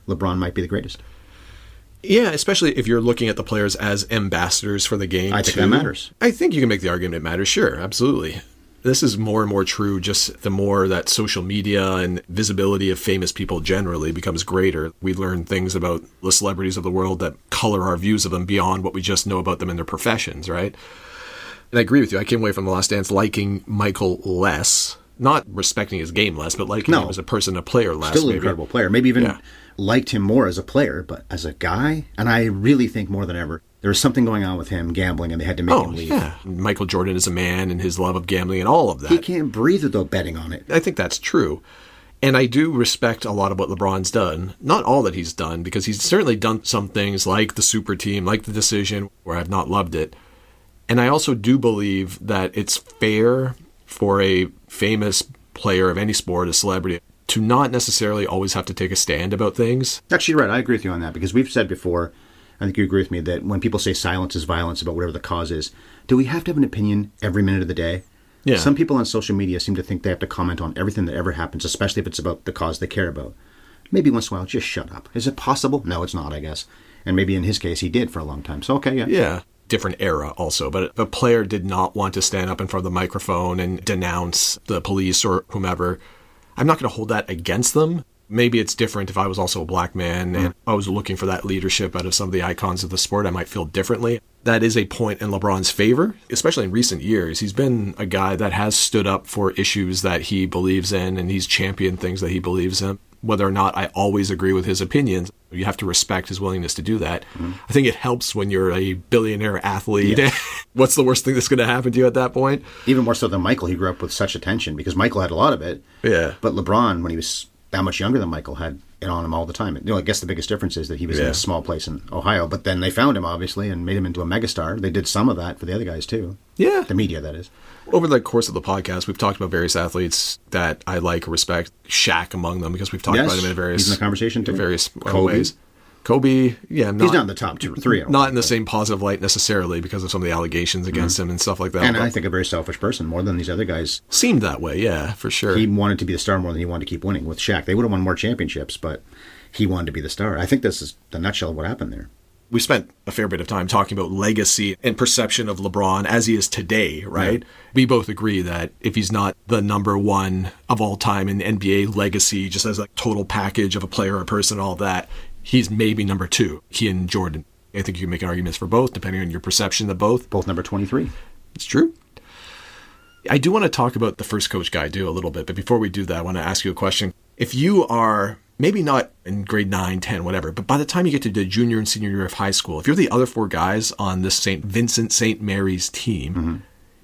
LeBron might be the greatest. Yeah, especially if you're looking at the players as ambassadors for the game. I think too. that matters. I think you can make the argument it matters. Sure, absolutely. This is more and more true just the more that social media and visibility of famous people generally becomes greater. We learn things about the celebrities of the world that color our views of them beyond what we just know about them in their professions, right? And I agree with you. I came away from The Last Dance liking Michael less, not respecting his game less, but liking No. him as a person, a player less. Still an maybe. incredible player. Maybe even Yeah. liked him more as a player, but as a guy, and I really think more than ever, there was something going on with him gambling, and they had to make Oh, him leave. yeah. Michael Jordan is a man and his love of gambling and all of that. He can't breathe without betting on it. I think that's true. And I do respect a lot of what LeBron's done. Not all that he's done, because he's certainly done some things like the super team, like the decision, where I've not loved it. And I also do believe that it's fair for a famous player of any sport, a celebrity, to not necessarily always have to take a stand about things. Actually, you're right. I agree with you on that because we've said before, I think you agree with me, that when people say silence is violence about whatever the cause is, do we have to have an opinion every minute of the day? Yeah. Some people on social media seem to think they have to comment on everything that ever happens, especially if it's about the cause they care about. Maybe once in a while, just shut up. Is it possible? No, it's not, I guess. And maybe in his case, he did for a long time. So, okay, yeah. Yeah. Different era also, but the player did not want to stand up in front of the microphone and denounce the police or whomever. I'm not going to hold that against them. Maybe it's different if I was also a black man and I was looking for that leadership out of some of the icons of the sport. I might feel differently. That is a point in LeBron's favor, especially in recent years. He's been a guy that has stood up for issues that he believes in and he's championed things that he believes in. Whether or not I always agree with his opinions, you have to respect his willingness to do that. Mm-hmm. I think it helps when you're a billionaire athlete. [LAUGHS] What's the worst thing that's going to happen to you at that point? Even more so than Michael, he grew up with such attention because Michael had a lot of it. Yeah. But LeBron, when he was that much younger than Michael, had it on him all the time. You know, I guess the biggest difference is that he was in a small place in Ohio, but then they found him obviously and made him into a megastar. They did some of that for the other guys too. Yeah. The media, that is. Over the course of the podcast, we've talked about various athletes that I like or respect. Shaq among them because we've talked Yes, about him in various he's in the conversation, too. various Kobe. ways. Kobe, yeah, not, He's not in the top two or three. Think, in the same positive light necessarily because of some of the allegations mm-hmm. against him and stuff like that. And but I think a very selfish person, more than these other guys. seemed that way, yeah, for sure. He wanted to be the star more than he wanted to keep winning. With Shaq, they would have won more championships, but he wanted to be the star. I think this is the nutshell of what happened there. We spent a fair bit of time talking about legacy and perception of LeBron as he is today, right? We both agree that if he's not the number one of all time in NBA legacy, just as a total package of a player a person, all that, he's maybe number two. He and Jordan. I think you can make arguments for both, depending on your perception of both. Both number 23. It's true. I do want to talk about the first coach guy, do a little bit, but before we do that, I want to ask you a question. If you are maybe not in grade 9, 10, whatever, but by the time you get to the junior and senior year of high school, if you're the other four guys on this St. Vincent St. Mary's team, mm-hmm.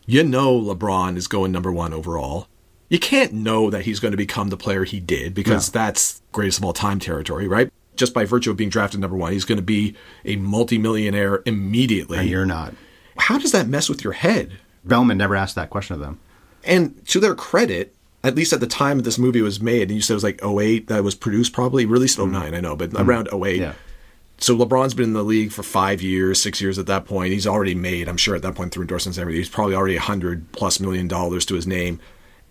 you know LeBron is going number one overall. You can't know that he's going to become the player he did because No. that's greatest of all time territory, right? Just by virtue of being drafted number one, he's going to be a multimillionaire immediately. And you're not. How does that mess with your head? Belman never asked that question of them. And to their credit, at least at the time this movie was made, and you said it was like 08 that was produced probably, released mm-hmm. 09, I know, but mm-hmm. around 08. Yeah. So LeBron's been in the league for five years, six years at that point. He's already made, I'm sure at that point through endorsements and everything, he's probably already a hundred plus million dollars to his name.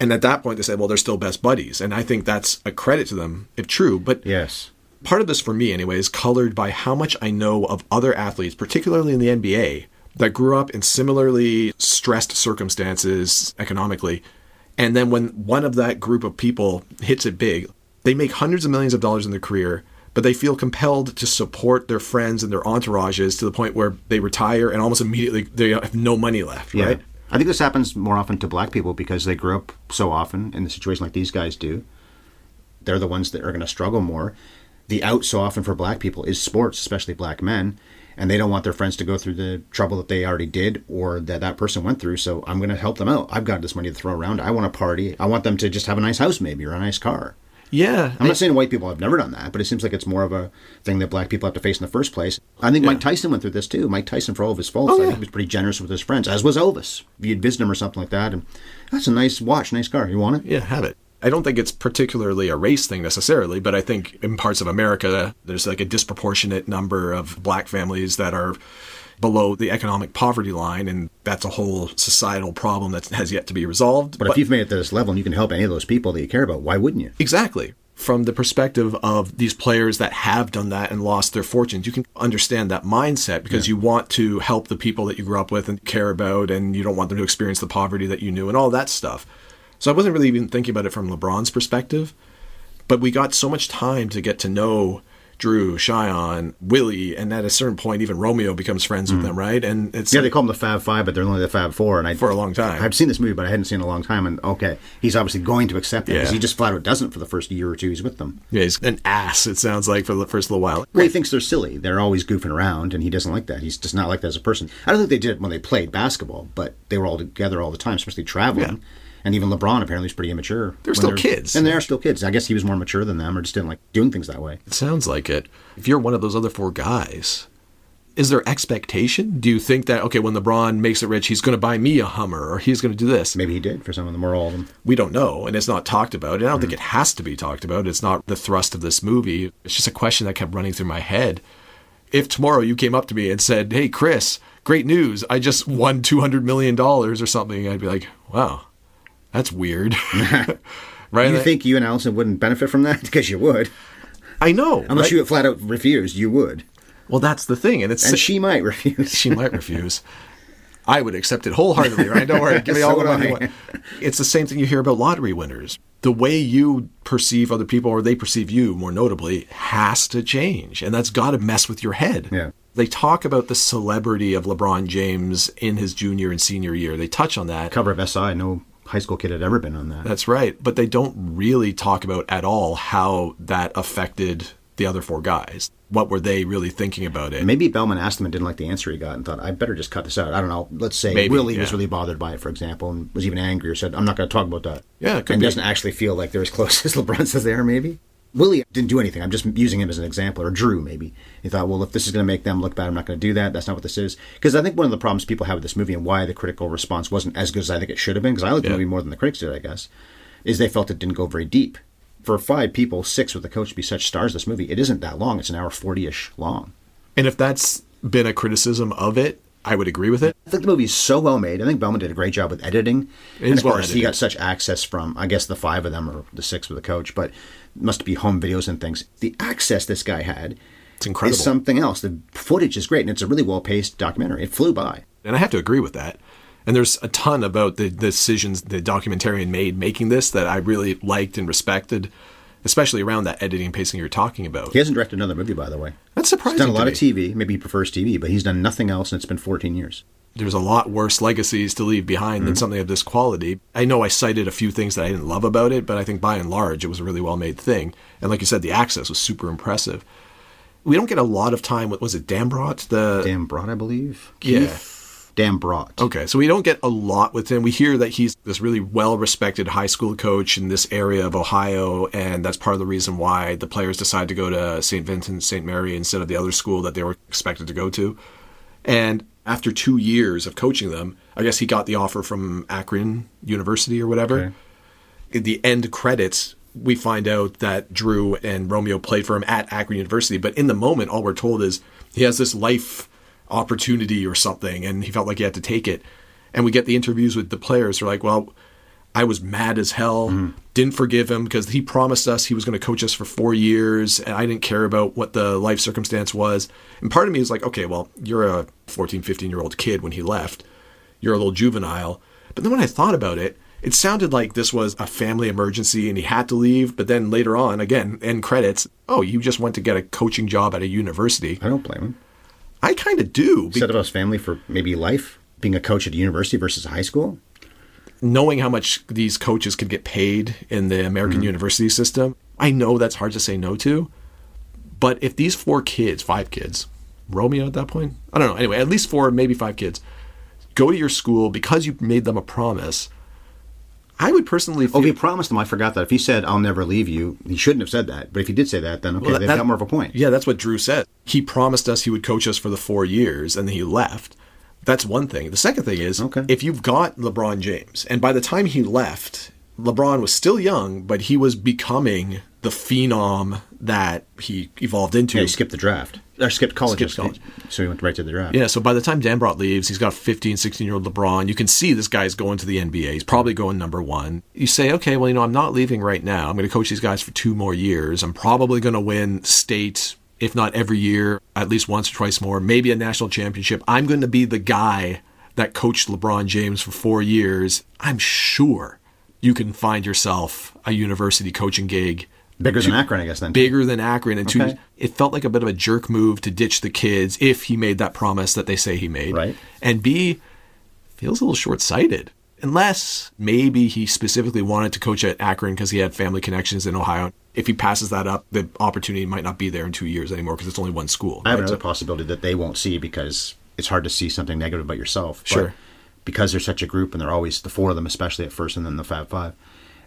And at that point, they said, well, they're still best buddies. And I think that's a credit to them, if true. But Yes. Part of this, for me anyway, is colored by how much I know of other athletes, particularly in the NBA, that grew up in similarly stressed circumstances economically. And then when one of that group of people hits it big, they make hundreds of millions of dollars in their career, but they feel compelled to support their friends and their entourages to the point where they retire and almost immediately they have no money left, Yeah. right? I think this happens more often to black people because they grew up so often in the situation like these guys do. They're the ones that are going to struggle more. The out so often for black people is sports, especially black men, and they don't want their friends to go through the trouble that they already did or that that person went through. So I'm going to help them out. I've got this money to throw around. I want a party. I want them to just have a nice house, maybe, or a nice car. Yeah. I'm not saying white people have never done that, but it seems like it's more of a thing that black people have to face in the first place. I think Mike Tyson went through this too. Mike Tyson, for all of his faults, Oh, I think he was pretty generous with his friends, as was Elvis. If you'd visit him or something like that, and that's a nice watch, nice car. You want it? Yeah, have it. I don't think it's particularly a race thing necessarily, but I think in parts of America, there's like a disproportionate number of black families that are below the economic poverty line, and that's a whole societal problem that has yet to be resolved. But, if you've made it to this level and you can help any of those people that you care about, why wouldn't you? Exactly. From the perspective of these players that have done that and lost their fortunes, you can understand that mindset because you want to help the people that you grew up with and care about, and you don't want them to experience the poverty that you knew and all that stuff. So I wasn't really even thinking about it from LeBron's perspective, but we got so much time to get to know Dru, Sian, Willie, and at a certain point, even Romeo becomes friends with hmm. them, right? And it's Yeah, they call them the Fab Five, but they're only the Fab Four. And I For a long time. I've seen this movie, but I hadn't seen it in a long time. And okay, he's obviously going to accept it because Yeah. he just flat out doesn't for the first year or two he's with them. yeah, he's an ass. It sounds like for the first little while. Well, he thinks they're silly. They're always goofing around, and he doesn't like that. He's just not like that as a person. I don't think they did it when they played basketball, but they were all together all the time, especially traveling. Yeah. And even LeBron apparently is pretty immature. They're still kids. and they are still kids. I guess he was more mature than them, or just didn't like doing things that way. It sounds like it. If you're one of those other four guys, is there expectation? Do you think that okay, when LeBron makes it rich, he's going to buy me a Hummer or he's going to do this? Maybe he did for some of them or all of them. We don't know, and it's not talked about. And I don't Mm-hmm. think it has to be talked about. It's not the thrust of this movie. It's just a question that kept running through my head. If tomorrow you came up to me and said, "Hey, Chris, great news! I just won two hundred million dollars or something," I'd be like, "Wow, that's weird." [LAUGHS] [LAUGHS] right? You think you and Allison wouldn't benefit from that? [LAUGHS] Because you would. I know. Unless right? you flat out refused, you would. Well, that's the thing, and it's And she might refuse. she might refuse. I would accept it wholeheartedly, right? Don't worry, give me all the money. You want. It's the same thing you hear about lottery winners. The way you perceive other people, or they perceive you, more notably, has to change, and that's got to mess with your head. Yeah. They talk about the celebrity of LeBron James in his junior and senior year. They touch on that. Cover of SI, no high school kid had ever been on that. That's right, but they don't really talk about at all how that affected the other four guys. What were they really thinking about it? Maybe Belman asked him and didn't like the answer he got and thought, I better just cut this out. I don't know. Let's say Maybe, Willie was really bothered by it, for example, and was even angry or said, I'm not going to talk about that. Yeah, it could and be. doesn't actually feel like they're as [LAUGHS] close as LeBron says they are, maybe. Willie didn't do anything. I'm just using him as an example, or Dru, maybe. He thought, well, if this is going to make them look bad, I'm not going to do that. That's not what this is. Because I think one of the problems people have with this movie and why the critical response wasn't as good as I think it should have been, because I liked the Yeah. movie more than the critics did, I guess, is they felt it didn't go very deep. For five people, six with the coach to be such stars, this movie, it isn't that long. It's an hour 40 ish long. And if that's been a criticism of it, I would agree with it. I think the movie's so well made. I think Belman did a great job with editing. It and is of well course, he got such access from, I guess, the five of them or the six with the coach, but must be home videos and things. The access this guy had It's incredible. is something else. The footage is great, and it's a really well paced documentary. It flew by. and I have to agree with that. And there's a ton about the decisions the documentarian made making this that I really liked and respected, especially around that editing and pacing you're talking about. He hasn't directed another movie, by the way. That's surprising. He's done a lot of. TV. Maybe he prefers TV, but he's done nothing else, and it's been 14 years. There's a lot worse legacies to leave behind than mm-hmm. something of this quality. I know I cited a few things that I didn't love about it, but I think by and large it was a really well made thing. And like you said, the access was super impressive. We don't get a lot of time with was it Dambrot? The Dambrot, I believe. Yeah. Keith Dambrot. Okay, so we don't get a lot with him. We hear that he's this really well respected high school coach in this area of Ohio, and that's part of the reason why the players decide to go to St. Vincent, St. Mary instead of the other school that they were expected to go to. And after two years of coaching them, I guess he got the offer from Akron University or whatever. Okay. In the end credits, we find out that Dru and Romeo played for him at Akron University. But in the moment, all we're told is he has this life opportunity or something, and he felt like he had to take it. And we get the interviews with the players. They're like, well, I was mad as hell. Mm-hmm. Didn't forgive him because he promised us he was going to coach us for four years, and I didn't care about what the life circumstance was. And part of me is like, okay, well, you're a 14, 15 year old kid when he left. You're a little juvenile. But then when I thought about it, it sounded like this was a family emergency and he had to leave. But then later on, again, end credits, oh, you just went to get a coaching job at a university. I don't blame him. I kind of do. Set up his family for maybe life, being a coach at a university versus a high school. Knowing how much these coaches could get paid in the American mm-hmm. university system, I know that's hard to say no to. But if these four kids, five kids, Romeo at that point, I don't know. Anyway, at least four, maybe five kids, go to your school because you made them a promise. I would personally Oh, feel if he promised them, I forgot that. If he said, I'll never leave you, he shouldn't have said that. But if he did say that, then okay, Well, they've that- got more of a point. Yeah, that's what Dru said. He promised us he would coach us for the four years, and then he left. That's one thing. The second thing is, Okay. if you've got LeBron James, and by the time he left, LeBron was still young, but he was becoming the phenom that he evolved into. Yeah, he skipped the draft. Or skipped college. Skipped college. So he went right to the draft. Yeah, so by the time Dan Dambrot leaves, he's got a 15, 16 year old LeBron. You can see this guy's going to the NBA. He's probably going number one. You say, okay, well, you know, I'm not leaving right now. I'm going to coach these guys for two more years. I'm probably going to win state, if not every year, at least once or twice more, maybe a national championship. I'm going to be the guy that coached LeBron James for four years. I'm sure you can find yourself a university coaching gig Bigger than Akron, I guess, then. bigger than Akron and two it felt like a bit of a jerk move to ditch the kids if he made that promise that they say he made. Right. And B feels a little short sighted. Unless maybe he specifically wanted to coach at Akron because he had family connections in Ohio. If he passes that up, the opportunity might not be there in two years anymore because it's only one school. I have right? another So- possibility that they won't see because it's hard to see something negative about yourself. But Sure. Because they're such a group and they're always the four of them, especially at first, and then the Fab Five.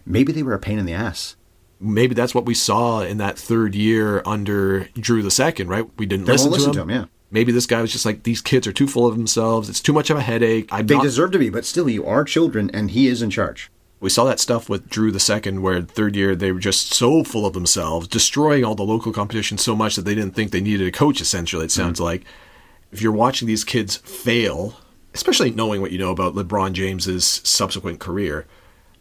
Maybe they were a pain in the ass. maybe that's what we saw in that third year under Dru the second, right? We didn't listen, listen to, to him. him, yeah. Maybe this guy was just like, these kids are too full of themselves. It's too much of a headache. I'm They not deserve to be, but still, you are children, and he is in charge. We saw that stuff with Dru the second, where third year they were just so full of themselves, destroying all the local competition so much that they didn't think they needed a coach. Essentially, it sounds mm-hmm. like if you're watching these kids fail, especially knowing what you know about LeBron James's subsequent career,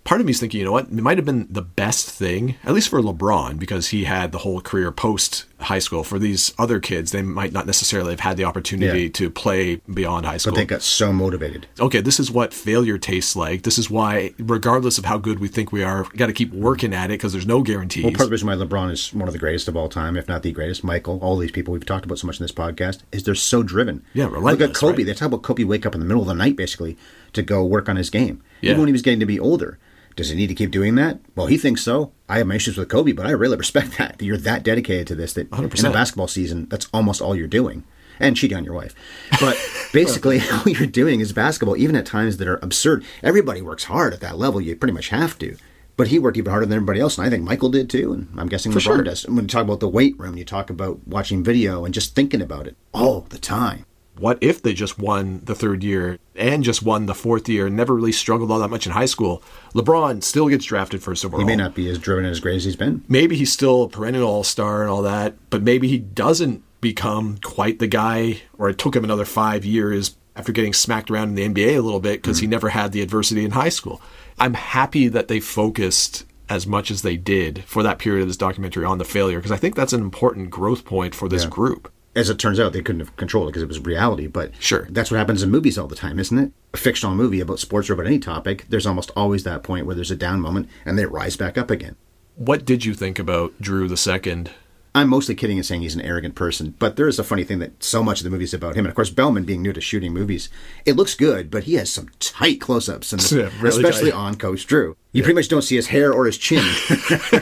part of me is thinking, you know what, it might have been the best thing, at least for LeBron, because he had the whole career post high school. For these other kids, they might not necessarily have had the opportunity Yeah. to play beyond high school But they got so motivated. okay, this is what failure tastes like. This is why, regardless of how good we think we are, we got to keep working at it because there's no guarantees. Well, part of the reason why LeBron is one of the greatest of all time, if not the greatest, Michael, all these people we've talked about so much in this podcast, is they're so driven. Yeah, Look at Kobe. right? They talk about Kobe wake up in the middle of the night, basically, to go work on his game. Yeah. Even when he was getting to be older. Does he need to keep doing that? Well, he thinks so. I have my issues with Kobe, but I really respect [LAUGHS] that. You're that dedicated to this that in 100%. a basketball season, that's almost all you're doing. And cheating on your wife. But [LAUGHS] basically, [LAUGHS] all you're doing is basketball, even at times that are absurd. Everybody works hard at that level. You pretty much have to. But he worked even harder than everybody else, and I think Michael did too, and I'm guessing For LeBron sure. does. When you talk about the weight room, you talk about watching video and just thinking about it all the time. What if they just won the third year and just won the fourth year and never really struggled all that much in high school? LeBron still gets drafted first overall. He may not be as driven and as great as he's been. maybe he's still a perennial all star and all that, but maybe he doesn't become quite the guy, or it took him another five years after getting smacked around in the NBA a little bit because he hmm. never had the adversity in high school. I'm happy that they focused as much as they did for that period of this documentary on the failure because I think that's an important growth point for this Yeah. group. As it turns out, they couldn't have controlled it because it was reality. But Sure. that's what happens in movies all the time, isn't it? A fictional movie about sports or about any topic, there's almost always that point where there's a down moment and they rise back up again. What did you think about Dru the second? I'm mostly kidding and saying he's an arrogant person, but there is a funny thing that so much of the movie is about him. And of course, Belman being new to shooting movies, it looks good, but he has some tight close-ups, and Yeah, really especially tight. on Coach Dru. You pretty much don't see his hair or his chin. [LAUGHS]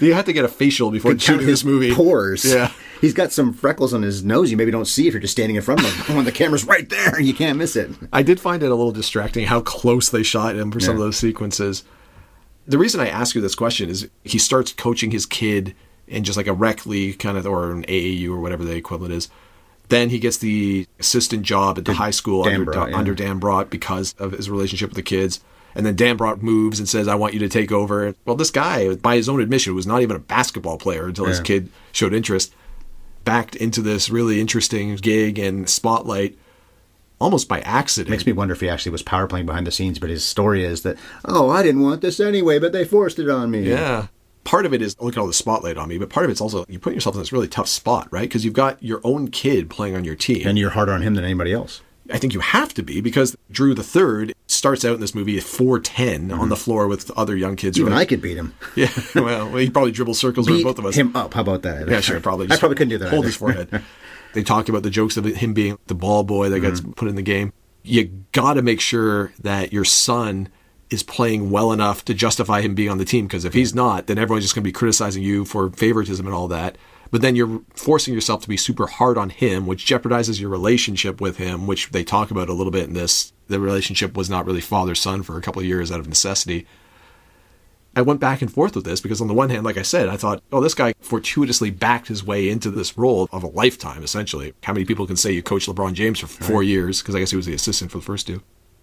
You have to get a facial before shooting this movie. Pores. Yeah. He's got some freckles on his nose you maybe don't see if you're just standing in front of him. [LAUGHS] when the camera's right there, you can't miss it. I did find it a little distracting how close they shot him for some of those sequences. The reason I ask you this question is he starts coaching his kid in just like a rec league kind of or an AAU or whatever the equivalent is. Then he gets the assistant job at the high school Dan under, Brott, yeah. under Dambrot because of his relationship with the kids. And then Dambrot moves and says, I want you to take over. Well, this guy, by his own admission, was not even a basketball player until his kid showed interest, backed into this really interesting gig and spotlight almost by accident. Makes me wonder if he actually was power playing behind the scenes, but his story is that, oh, I didn't want this anyway, but they forced it on me. Yeah. Part of it is look at all the spotlight on me, but part of it's also you put yourself in this really tough spot, right? Because you've got your own kid playing on your team. And you're harder on him than anybody else. I think you have to be because Dru the Third starts out in this movie at 410 on the floor with other young kids. Mm-hmm. Even I could beat him. [LAUGHS] Yeah, well, he probably dribbles circles with Beat both of us. him up. How about that? Yeah, sure, probably. I probably couldn't do that. Hold either. his forehead. [LAUGHS] they talk about the jokes of him being the ball boy that gets Mm-hmm. put in the game. You got to make sure that your son is playing well enough to justify him being on the team. Because if he's not, then everyone's just going to be criticizing you for favoritism and all that. But then you're forcing yourself to be super hard on him, which jeopardizes your relationship with him, which they talk about a little bit in this. The relationship was not really father son for a couple of years out of necessity. I went back and forth with this because on the one hand, like I said, I thought, oh, this guy fortuitously backed his way into this role of a lifetime, essentially. How many people can say you coached LeBron James for four years? Because I guess he was the assistant for the first two.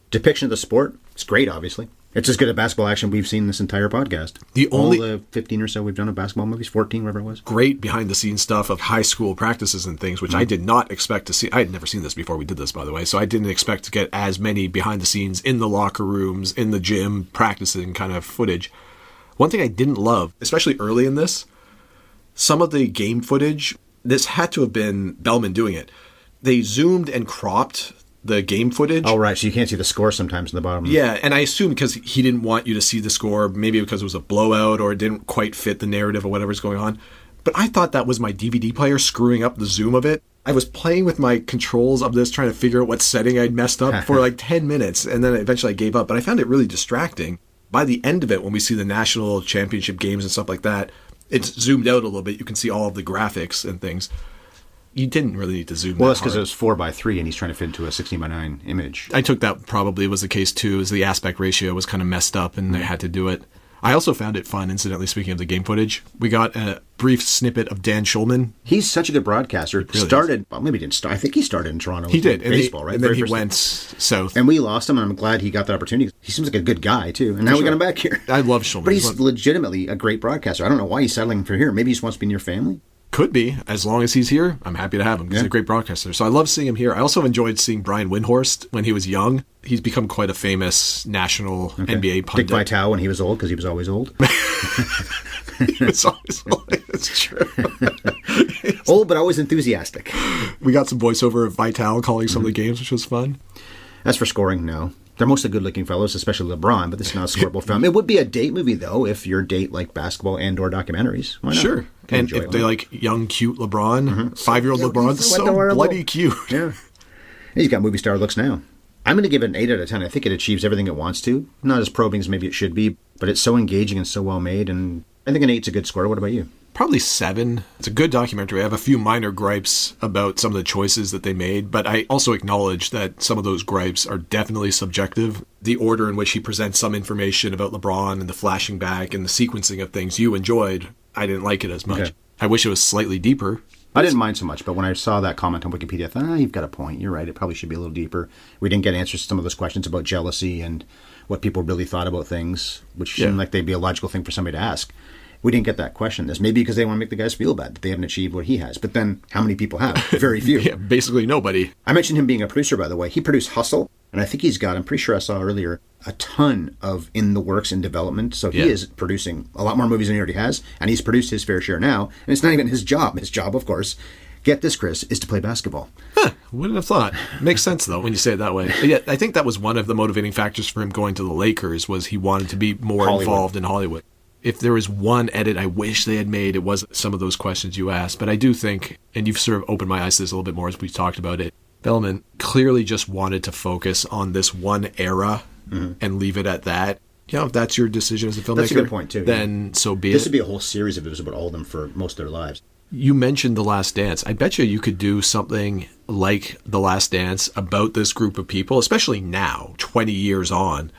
Depiction of the sport, it's great, obviously. It's as good a basketball action we've seen this entire podcast. The only- All the 15 or so we've done of basketball movies, 14, whatever it was. Great behind the scenes stuff of high school practices and things, which I mm-hmm. did not expect to see. I had never seen this before we did this, by the way. So I didn't expect to get as many behind the scenes in the locker rooms, in the gym, practicing kind of footage. One thing I didn't love, especially early in this, some of the game footage, this had to have been Belman doing it. They zoomed and cropped the game footage. Oh, right. So you can't see the score sometimes in the bottom. Yeah, and I assume because he didn't want you to see the score, maybe because it was a blowout or it didn't quite fit the narrative or whatever's going on. But I thought that was my DVD player screwing up the zoom of it. I was playing with my controls of this, trying to figure out what setting I'd messed up [LAUGHS] for like 10 minutes, and then eventually I gave up. But I found it really distracting. By the end of it, when we see the national championship games and stuff like that, it's zoomed out a little bit. You can see all of the graphics and things. You didn't really need to zoom. Well, that that's because it was 4 by 3 and he's trying to fit into a 16 by 9 image. I took that probably was the case too, is the aspect ratio was kind of messed up and they mm-hmm. had to do it. I also found it fun, incidentally, speaking of the game footage. We got a brief snippet of Dan Schulman. He's such a good broadcaster. really started, well, maybe he didn't start. I think he started in Toronto. He did, baseball, they- right? and then Very he went south. And we lost him, and I'm glad he got that opportunity. He seems like a good guy too, and now we got him back here. I love Schulman. but He's he's legitimately a great broadcaster. I don't know why he's settling for here. Maybe he just wants to be near family. Could be, as long as he's here, I'm happy to have him. He's Yeah. a great broadcaster. So I love seeing him here. I also enjoyed seeing Brian Windhorst when he was young. He's become quite a famous national NBA Dick pundit. Vitale when he was old because he was always old. [LAUGHS] He was always- It's true. [LAUGHS] old, but always enthusiastic. we got some voiceover of Vitale calling some of the mm-hmm. games, which was fun. As for scoring, no. They're mostly good-looking fellows, especially LeBron. But this is not a scoreable film. It would be a date movie though, if your date like basketball and/or documentaries. Why not? Sure. Can And if it. they like young, cute LeBron, mm-hmm. five year old LeBron, so so adorable. bloody cute. Yeah. [LAUGHS] He's got movie star looks now. I'm going to give it an 8 out of 10. I think it achieves everything it wants to. Not as probing as maybe it should be, but it's so engaging and so well made. And I think an 8's a good score. What about you? Probably seven. It's a good documentary. I have a few minor gripes about some of the choices that they made, but I also acknowledge that some of those gripes are definitely subjective. The order in which he presents some information about LeBron and the flashing back and the sequencing of things you enjoyed, I didn't like it as much. Okay. I wish it was slightly deeper. I didn't mind so much, but when I saw that comment on Wikipedia, I thought, ah, you've got a point. You're right. It probably should be a little deeper. We didn't get answers to some of those questions about jealousy and what people really thought about things, which Yeah. seemed like they'd be a logical thing for somebody to ask. We didn't get that question. This maybe because they want to make the guys feel bad that they haven't achieved what he has. But then, how many people have? Very [LAUGHS] few. Yeah, basically nobody. I mentioned him being a producer, by the way. He produced Hustle, and I think he's got, I'm pretty sure I saw earlier, a ton of in the works in development. So he Yeah. is producing a lot more movies than he already has, and he's produced his fair share now. And it's not even his job. His job, of course, get this, Chris, is to play basketball. Wouldn't have thought. Makes sense though when you say it that way. But yeah, I think that was one of the motivating factors for him going to the Lakers was he wanted to be more Hollywood. involved in Hollywood. If there was one edit I wish they had made, it was some of those questions you asked. But I do think, and you've sort of opened my eyes to this a little bit more as we've talked about it. Belman clearly just wanted to focus on this one era and leave it at that. You know, if that's your decision as a filmmaker, Mm-hmm. That's a good point, too, yeah. Then so be This it. This would be a whole series if it was about all of them for most of their lives. You mentioned The Last Dance. I bet you you could do something like The Last Dance about this group of people, especially now, 20 years on,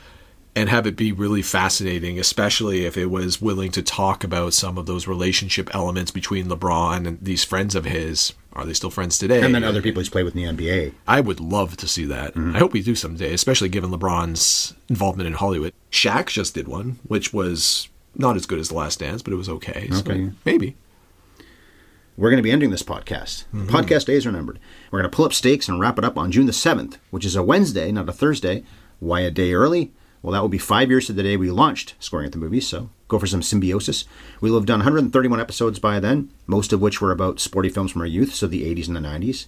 and have it be really fascinating, especially if it was willing to talk about some of those relationship elements between LeBron and these friends of his. Are they still friends today? And then other people he's played with in the NBA. I would love to see that. Mm-hmm. I hope we do someday, especially given LeBron's involvement in Hollywood. Shaq just did one, which was not as good as The Last Dance, but it was okay. So Okay. maybe. we're going to be ending this podcast. The podcast days are numbered. We're going to pull up stakes and wrap it up on June the 7th, which is a Wednesday, not a Thursday. Why a day early? Well, that will be five years to the day we launched Scoring at the Movies, so go for some symbiosis. We will have done 131 episodes by then, most of which were about sporty films from our youth, so the 80s and the 90s.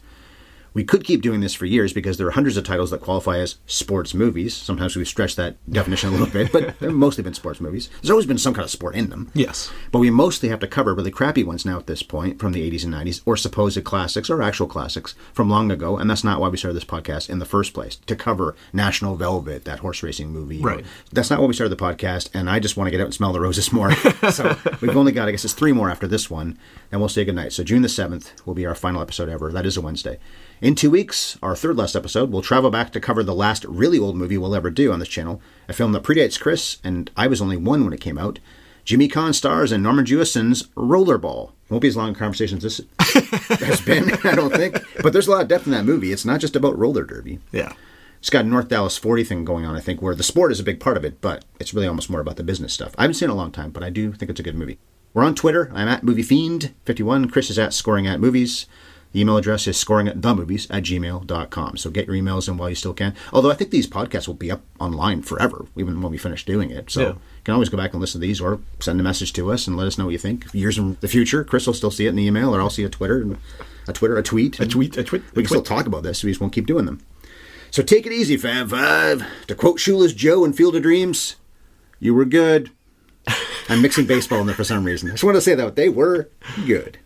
We could keep doing this for years because there are hundreds of titles that qualify as sports movies. Sometimes we stretch that definition a little bit, but they've mostly been sports movies. There's always been some kind of sport in them. Yes. But we mostly have to cover really crappy ones now at this point from the 80s and 90s, or supposed classics or actual classics from long ago. And that's not why we started this podcast in the first place, to cover National Velvet, that horse racing movie. Right. That's not why we started the podcast. And I just want to get out and smell the roses more. [LAUGHS] so we've only got, I guess it's three more after this one, and we'll say goodnight. So June the 7th will be our final episode ever. That is a Wednesday. In two weeks, our third last episode, we'll travel back to cover the last really old movie we'll ever do on this channel, a film that predates Chris, and I was only one when it came out. Jimmy Caan stars in Norman Jewison's Rollerball. Won't be as long a conversation as this [LAUGHS] has been, I don't think. But there's a lot of depth in that movie. It's not just about roller derby. Yeah. It's got a North Dallas 40 thing going on, I think, where the sport is a big part of it, but it's really almost more about the business stuff. I haven't seen it in a long time, but I do think it's a good movie. We're on Twitter. I'm at MovieFiend51. Chris is at Scoring at Movies. The email address is scoring at themovies at gmail.com. So get your emails in while you still can. Although I think these podcasts will be up online forever, even when we finish doing it. So Yeah. you can always go back and listen to these or send a message to us and let us know what you think. Years in the future, Chris will still see it in the email or I'll see a Twitter, a Twitter, a tweet. A tweet, a tweet, We a can still talk about this. We just won't keep doing them. So take it easy, Fab Five. To quote Shoeless Joe in Field of Dreams, you were good. I'm mixing baseball in there for some reason. I just want to say that they were good.